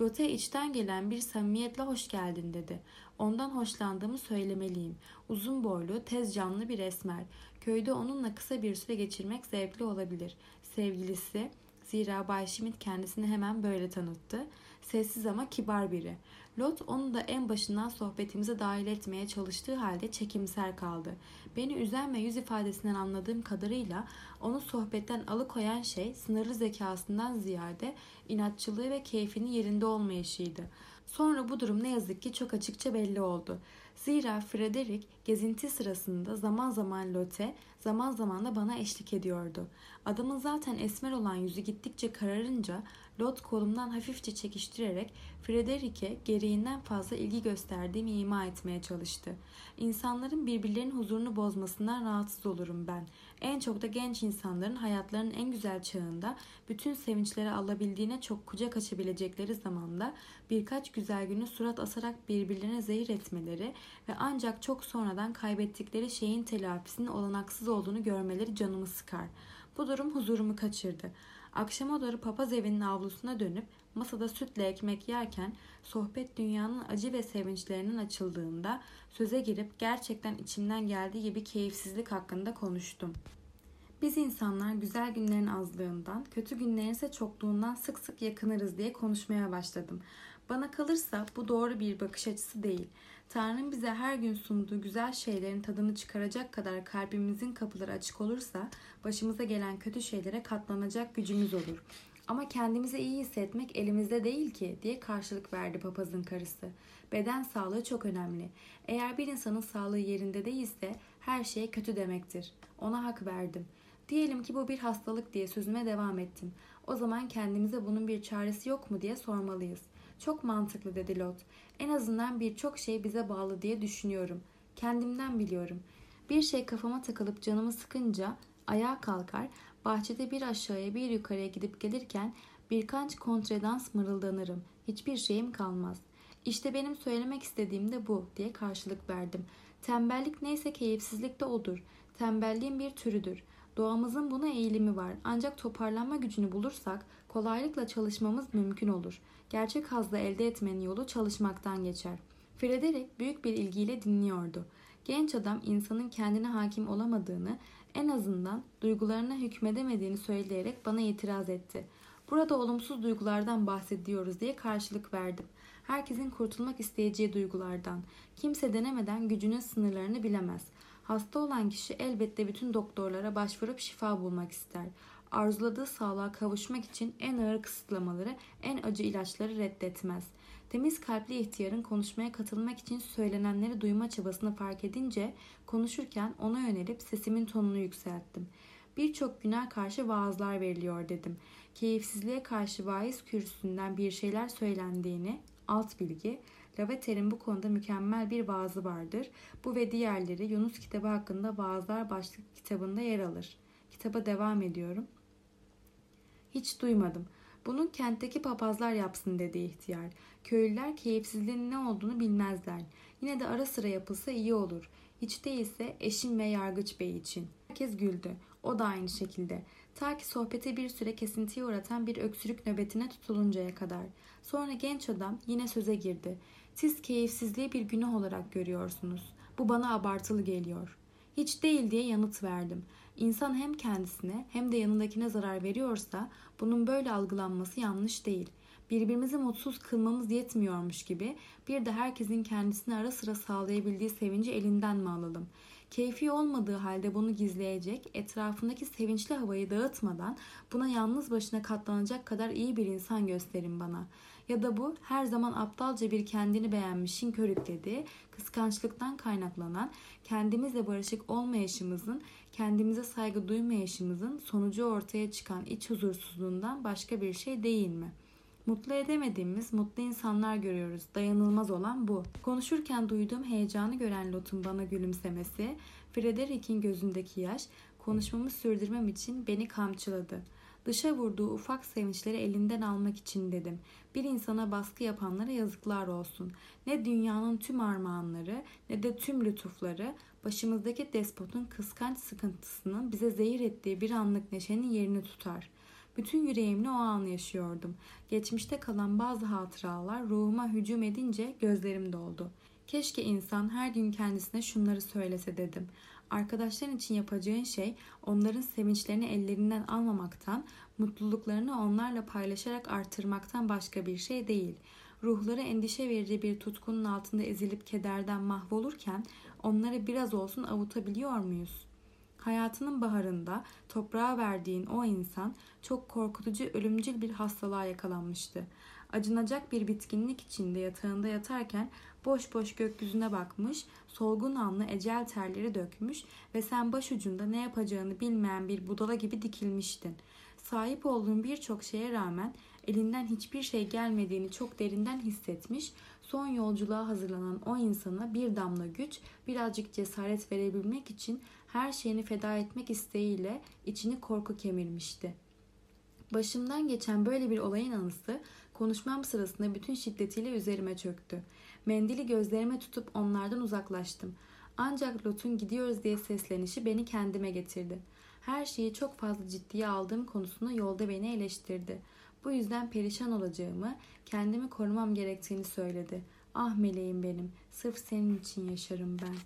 Lotte içten gelen bir samimiyetle hoş geldin dedi. Ondan hoşlandığımı söylemeliyim. Uzun boylu, tez canlı bir esmer. Köyde onunla kısa bir süre geçirmek zevkli olabilir. Sevgilisi, zira Bay Schmidt kendisini hemen böyle tanıttı. Sessiz ama kibar biri. Lot onu da en başından sohbetimize dahil etmeye çalıştığı halde çekimser kaldı. Beni üzen ve yüz ifadesinden anladığım kadarıyla onu sohbetten alıkoyan şey sınırlı zekasından ziyade inatçılığı ve keyfinin yerinde olmayışıydı. Sonra bu durum ne yazık ki çok açıkça belli oldu. Zira Frederick gezinti sırasında zaman zaman Lotte, zaman zaman da bana eşlik ediyordu. Adamın zaten esmer olan yüzü gittikçe kararınca Lot kolumdan hafifçe çekiştirerek Frederick'e gereğinden fazla ilgi gösterdiğimi ima etmeye çalıştı. İnsanların birbirlerinin huzurunu bozmasından rahatsız olurum ben. En çok da genç insanların hayatlarının en güzel çağında bütün sevinçleri alabildiğine çok kucak açabilecekleri zamanda birkaç güzel günü surat asarak birbirlerine zehir etmeleri ve ancak çok sonradan kaybettikleri şeyin telafisinin olanaksız olduğunu görmeleri canımı sıkar. Bu durum huzurumu kaçırdı. Akşama doğru papaz evinin avlusuna dönüp masada sütle ekmek yerken sohbet dünyanın acı ve sevinçlerinin açıldığında söze girip gerçekten içimden geldiği gibi keyifsizlik hakkında konuştum. Biz insanlar güzel günlerin azlığından, kötü günlerin ise çokluğundan sık sık yakınırız diye konuşmaya başladım. Bana kalırsa bu doğru bir bakış açısı değil. Tanrı'nın bize her gün sunduğu güzel şeylerin tadını çıkaracak kadar kalbimizin kapıları açık olursa başımıza gelen kötü şeylere katlanacak gücümüz olur. Ama kendimizi iyi hissetmek elimizde değil ki diye karşılık verdi papazın karısı. Beden sağlığı çok önemli. Eğer bir insanın sağlığı yerinde değilse her şey kötü demektir. Ona hak verdim. Diyelim ki bu bir hastalık diye sözüme devam ettim. O zaman kendimize bunun bir çaresi yok mu diye sormalıyız. Çok mantıklı dedi Lot. En azından birçok şey bize bağlı diye düşünüyorum. Kendimden biliyorum. Bir şey kafama takılıp canımı sıkınca ayağa kalkar, bahçede bir aşağıya bir yukarıya gidip gelirken birkaç kontredans mırıldanırım. Hiçbir şeyim kalmaz. İşte benim söylemek istediğim de bu diye karşılık verdim. Tembellik neyse keyifsizlik de odur. Tembelliğin bir türüdür. Doğamızın buna eğilimi var. Ancak toparlanma gücünü bulursak kolaylıkla çalışmamız mümkün olur. Gerçek hazla elde etmenin yolu çalışmaktan geçer. Frederick büyük bir ilgiyle dinliyordu. Genç adam insanın kendine hakim olamadığını, en azından duygularına hükmedemediğini söyleyerek bana itiraz etti. Burada olumsuz duygulardan bahsediyoruz diye karşılık verdim. Herkesin kurtulmak isteyeceği duygulardan. Kimse denemeden gücünün sınırlarını bilemez. Hasta olan kişi elbette bütün doktorlara başvurup şifa bulmak ister. Arzuladığı sağlığa kavuşmak için en ağır kısıtlamaları, en acı ilaçları reddetmez. Temiz kalpli ihtiyarın konuşmaya katılmak için söylenenleri duyma çabasını fark edince konuşurken ona yönelip sesimin tonunu yükselttim. Birçok günah karşı vaazlar veriliyor dedim. Keyifsizliğe karşı vaiz kürsüsünden bir şeyler söylendiğini, alt bilgi, Lavater'in bu konuda mükemmel bir vaazı vardır. Bu ve diğerleri Yunus kitabı hakkında vaazlar başlık kitabında yer alır. Kitaba devam ediyorum. Hiç duymadım. Bunun kentteki papazlar yapsın dedi ihtiyar. Köylüler keyifsizliğin ne olduğunu bilmezler. Yine de ara sıra yapılsa iyi olur. Hiç değilse eşim ve yargıç bey için. Herkes güldü. O da aynı şekilde. Ta ki sohbete bir süre kesintiye uğratan bir öksürük nöbetine tutuluncaya kadar. Sonra genç adam yine söze girdi. Siz keyifsizliği bir günah olarak görüyorsunuz. Bu bana abartılı geliyor. Hiç değil diye yanıt verdim. İnsan hem kendisine hem de yanındakine zarar veriyorsa bunun böyle algılanması yanlış değil. Birbirimizi mutsuz kılmamız yetmiyormuş gibi bir de herkesin kendisine ara sıra sağlayabildiği sevinci elinden mi alalım? Keyfi olmadığı halde bunu gizleyecek, etrafındaki sevinçli havayı dağıtmadan buna yalnız başına katlanacak kadar iyi bir insan gösterin bana. Ya da bu her zaman aptalca bir kendini beğenmişin körüklediği, kıskançlıktan kaynaklanan, kendimizle barışık olmayışımızın, kendimize saygı duymayışımızın sonucu ortaya çıkan iç huzursuzluğundan başka bir şey değil mi?'' Mutlu edemediğimiz mutlu insanlar görüyoruz. Dayanılmaz olan bu. Konuşurken duyduğum heyecanı gören Lot'un bana gülümsemesi, Frederick'in gözündeki yaş, konuşmamı sürdürmem için beni kamçıladı. Dışa vurduğu ufak sevinçleri elinden almak için dedim. Bir insana baskı yapanlara yazıklar olsun. Ne dünyanın tüm armağanları ne de tüm lütufları başımızdaki despotun kıskanç sıkıntısının bize zehir ettiği bir anlık neşenin yerini tutar.'' Bütün yüreğimle o anı yaşıyordum. Geçmişte kalan bazı hatıralar ruhuma hücum edince gözlerim doldu. Keşke insan her gün kendisine şunları söylese dedim. Arkadaşların için yapacağın şey onların sevinçlerini ellerinden almamaktan, mutluluklarını onlarla paylaşarak artırmaktan başka bir şey değil. ruhları endişe verici bir tutkunun altında ezilip kederden mahvolurken onları biraz olsun avutabiliyor muyuz? Hayatının baharında toprağa verdiğin o insan çok korkutucu ölümcül bir hastalığa yakalanmıştı. Acınacak bir bitkinlik içinde yatağında yatarken boş boş gökyüzüne bakmış, solgun anlı ecel terleri dökmüş ve sen başucunda ne yapacağını bilmeyen bir budala gibi dikilmiştin. Sahip olduğun birçok şeye rağmen elinden hiçbir şey gelmediğini çok derinden hissetmiş, son yolculuğa hazırlanan o insana bir damla güç, birazcık cesaret verebilmek için her şeyini feda etmek isteğiyle içini korku kemirmişti. Başımdan geçen böyle bir olayın anısı konuşmam sırasında bütün şiddetiyle üzerime çöktü. Mendili gözlerime tutup onlardan uzaklaştım. Ancak Lot'un gidiyoruz diye seslenişi beni kendime getirdi. Her şeyi çok fazla ciddiye aldığım konusunda yolda beni eleştirdi. Bu yüzden perişan olacağımı, kendimi korumam gerektiğini söyledi. Ah meleğim benim, sırf senin için yaşarım ben.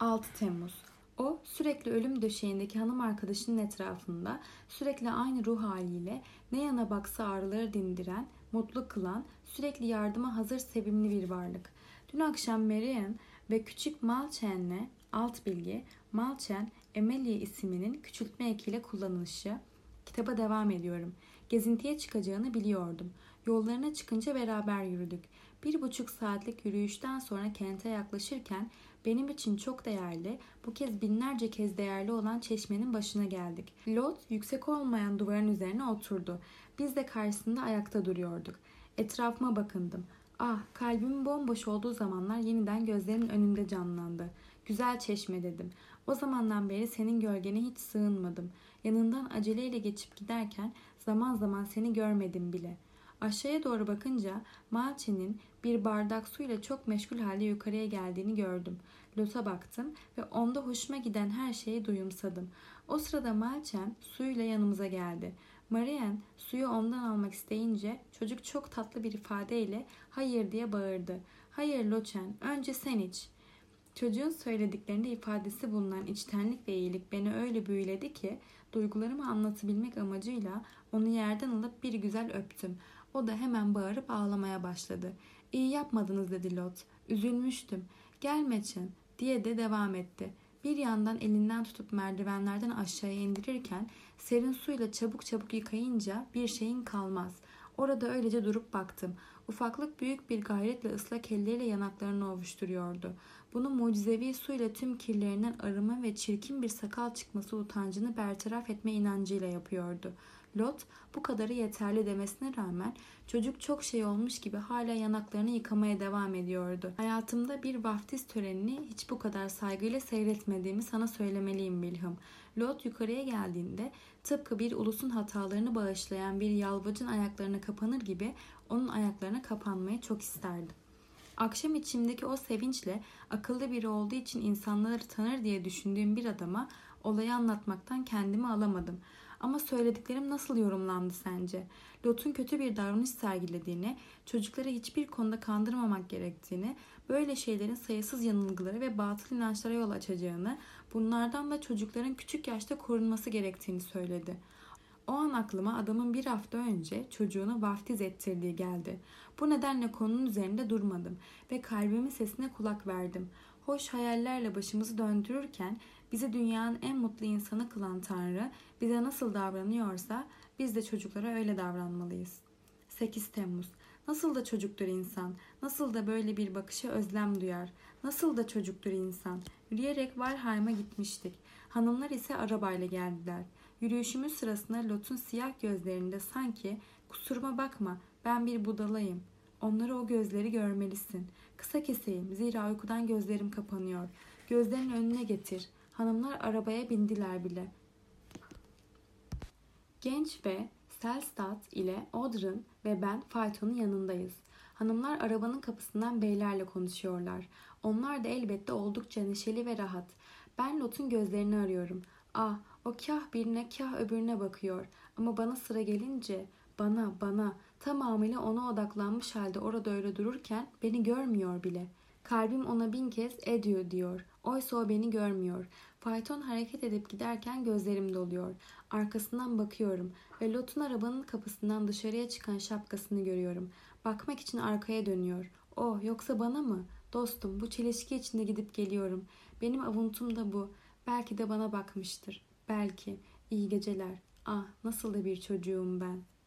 6 Temmuz o sürekli ölüm döşeğindeki hanım arkadaşının etrafında sürekli aynı ruh haliyle ne yana baksa ağrıları dindiren, mutlu kılan, sürekli yardıma hazır sevimli bir varlık. Dün akşam Marian ve küçük Malchen'le alt bilgi Malchen Emilia isminin küçültme ekiyle kullanılışı. Kitaba devam ediyorum. Gezintiye çıkacağını biliyordum. Yollarına çıkınca beraber yürüdük. Bir buçuk saatlik yürüyüşten sonra kente yaklaşırken benim için çok değerli, bu kez binlerce kez değerli olan çeşmenin başına geldik. Lot yüksek olmayan duvarın üzerine oturdu. Biz de karşısında ayakta duruyorduk. Etrafıma bakındım. Ah, kalbimin bomboş olduğu zamanlar yeniden gözlerimin önünde canlandı. Güzel çeşme dedim. O zamandan beri senin gölgene hiç sığınmadım. Yanından aceleyle geçip giderken zaman zaman seni görmedim bile. Aşağıya doğru bakınca Malçin'in bir bardak suyla çok meşgul halde yukarıya geldiğini gördüm. Lot'a baktım ve onda hoşuma giden her şeyi duyumsadım. O sırada Malçen suyla yanımıza geldi. Marian suyu ondan almak isteyince çocuk çok tatlı bir ifadeyle hayır diye bağırdı. Hayır Loçen önce sen iç. Çocuğun söylediklerinde ifadesi bulunan içtenlik ve iyilik beni öyle büyüledi ki duygularımı anlatabilmek amacıyla onu yerden alıp bir güzel öptüm. O da hemen bağırıp ağlamaya başladı. İyi yapmadınız dedi Lot. Üzülmüştüm. Gelme Çin diye de devam etti. Bir yandan elinden tutup merdivenlerden aşağıya indirirken serin suyla çabuk çabuk yıkayınca bir şeyin kalmaz. Orada öylece durup baktım. Ufaklık büyük bir gayretle ıslak elleriyle yanaklarını ovuşturuyordu. Bunu mucizevi suyla tüm kirlerinden arıma ve çirkin bir sakal çıkması utancını bertaraf etme inancıyla yapıyordu. Lot bu kadarı yeterli demesine rağmen çocuk çok şey olmuş gibi hala yanaklarını yıkamaya devam ediyordu. Hayatımda bir vaftiz törenini hiç bu kadar saygıyla seyretmediğimi sana söylemeliyim Bilham. Lot yukarıya geldiğinde tıpkı bir ulusun hatalarını bağışlayan bir yalvacın ayaklarına kapanır gibi onun ayaklarına kapanmayı çok isterdim. Akşam içimdeki o sevinçle akıllı biri olduğu için insanları tanır diye düşündüğüm bir adama olayı anlatmaktan kendimi alamadım. Ama söylediklerim nasıl yorumlandı sence? Lot'un kötü bir davranış sergilediğini, çocukları hiçbir konuda kandırmamak gerektiğini, böyle şeylerin sayısız yanılgıları ve batıl inançlara yol açacağını, bunlardan da çocukların küçük yaşta korunması gerektiğini söyledi. O an aklıma adamın bir hafta önce çocuğunu vaftiz ettirdiği geldi. Bu nedenle konunun üzerinde durmadım ve kalbimin sesine kulak verdim. Hoş hayallerle başımızı döndürürken bizi dünyanın en mutlu insanı kılan Tanrı bize nasıl davranıyorsa biz de çocuklara öyle davranmalıyız. 8 Temmuz Nasıl da çocuktur insan, nasıl da böyle bir bakışa özlem duyar, nasıl da çocuktur insan. Yürüyerek Valheim'a gitmiştik. Hanımlar ise arabayla geldiler. Yürüyüşümüz sırasında Lot'un siyah gözlerinde sanki kusuruma bakma ben bir budalayım. Onları o gözleri görmelisin. Kısa keseyim zira uykudan gözlerim kapanıyor. Gözlerin önüne getir. Hanımlar arabaya bindiler bile. Genç ve Selstad ile Odrin ve ben faytonun yanındayız. Hanımlar arabanın kapısından beylerle konuşuyorlar. Onlar da elbette oldukça neşeli ve rahat. Ben Lot'un gözlerini arıyorum. Ah, o kah birine kah öbürüne bakıyor. Ama bana sıra gelince, bana, bana, tamamıyla ona odaklanmış halde orada öyle dururken beni görmüyor bile. Kalbim ona bin kez ediyor diyor. Oysa o beni görmüyor. Fayton hareket edip giderken gözlerim doluyor. Arkasından bakıyorum ve Lot'un arabanın kapısından dışarıya çıkan şapkasını görüyorum. Bakmak için arkaya dönüyor. Oh yoksa bana mı? Dostum bu çelişki içinde gidip geliyorum. Benim avuntum da bu. Belki de bana bakmıştır. Belki. İyi geceler. Ah nasıl da bir çocuğum ben.''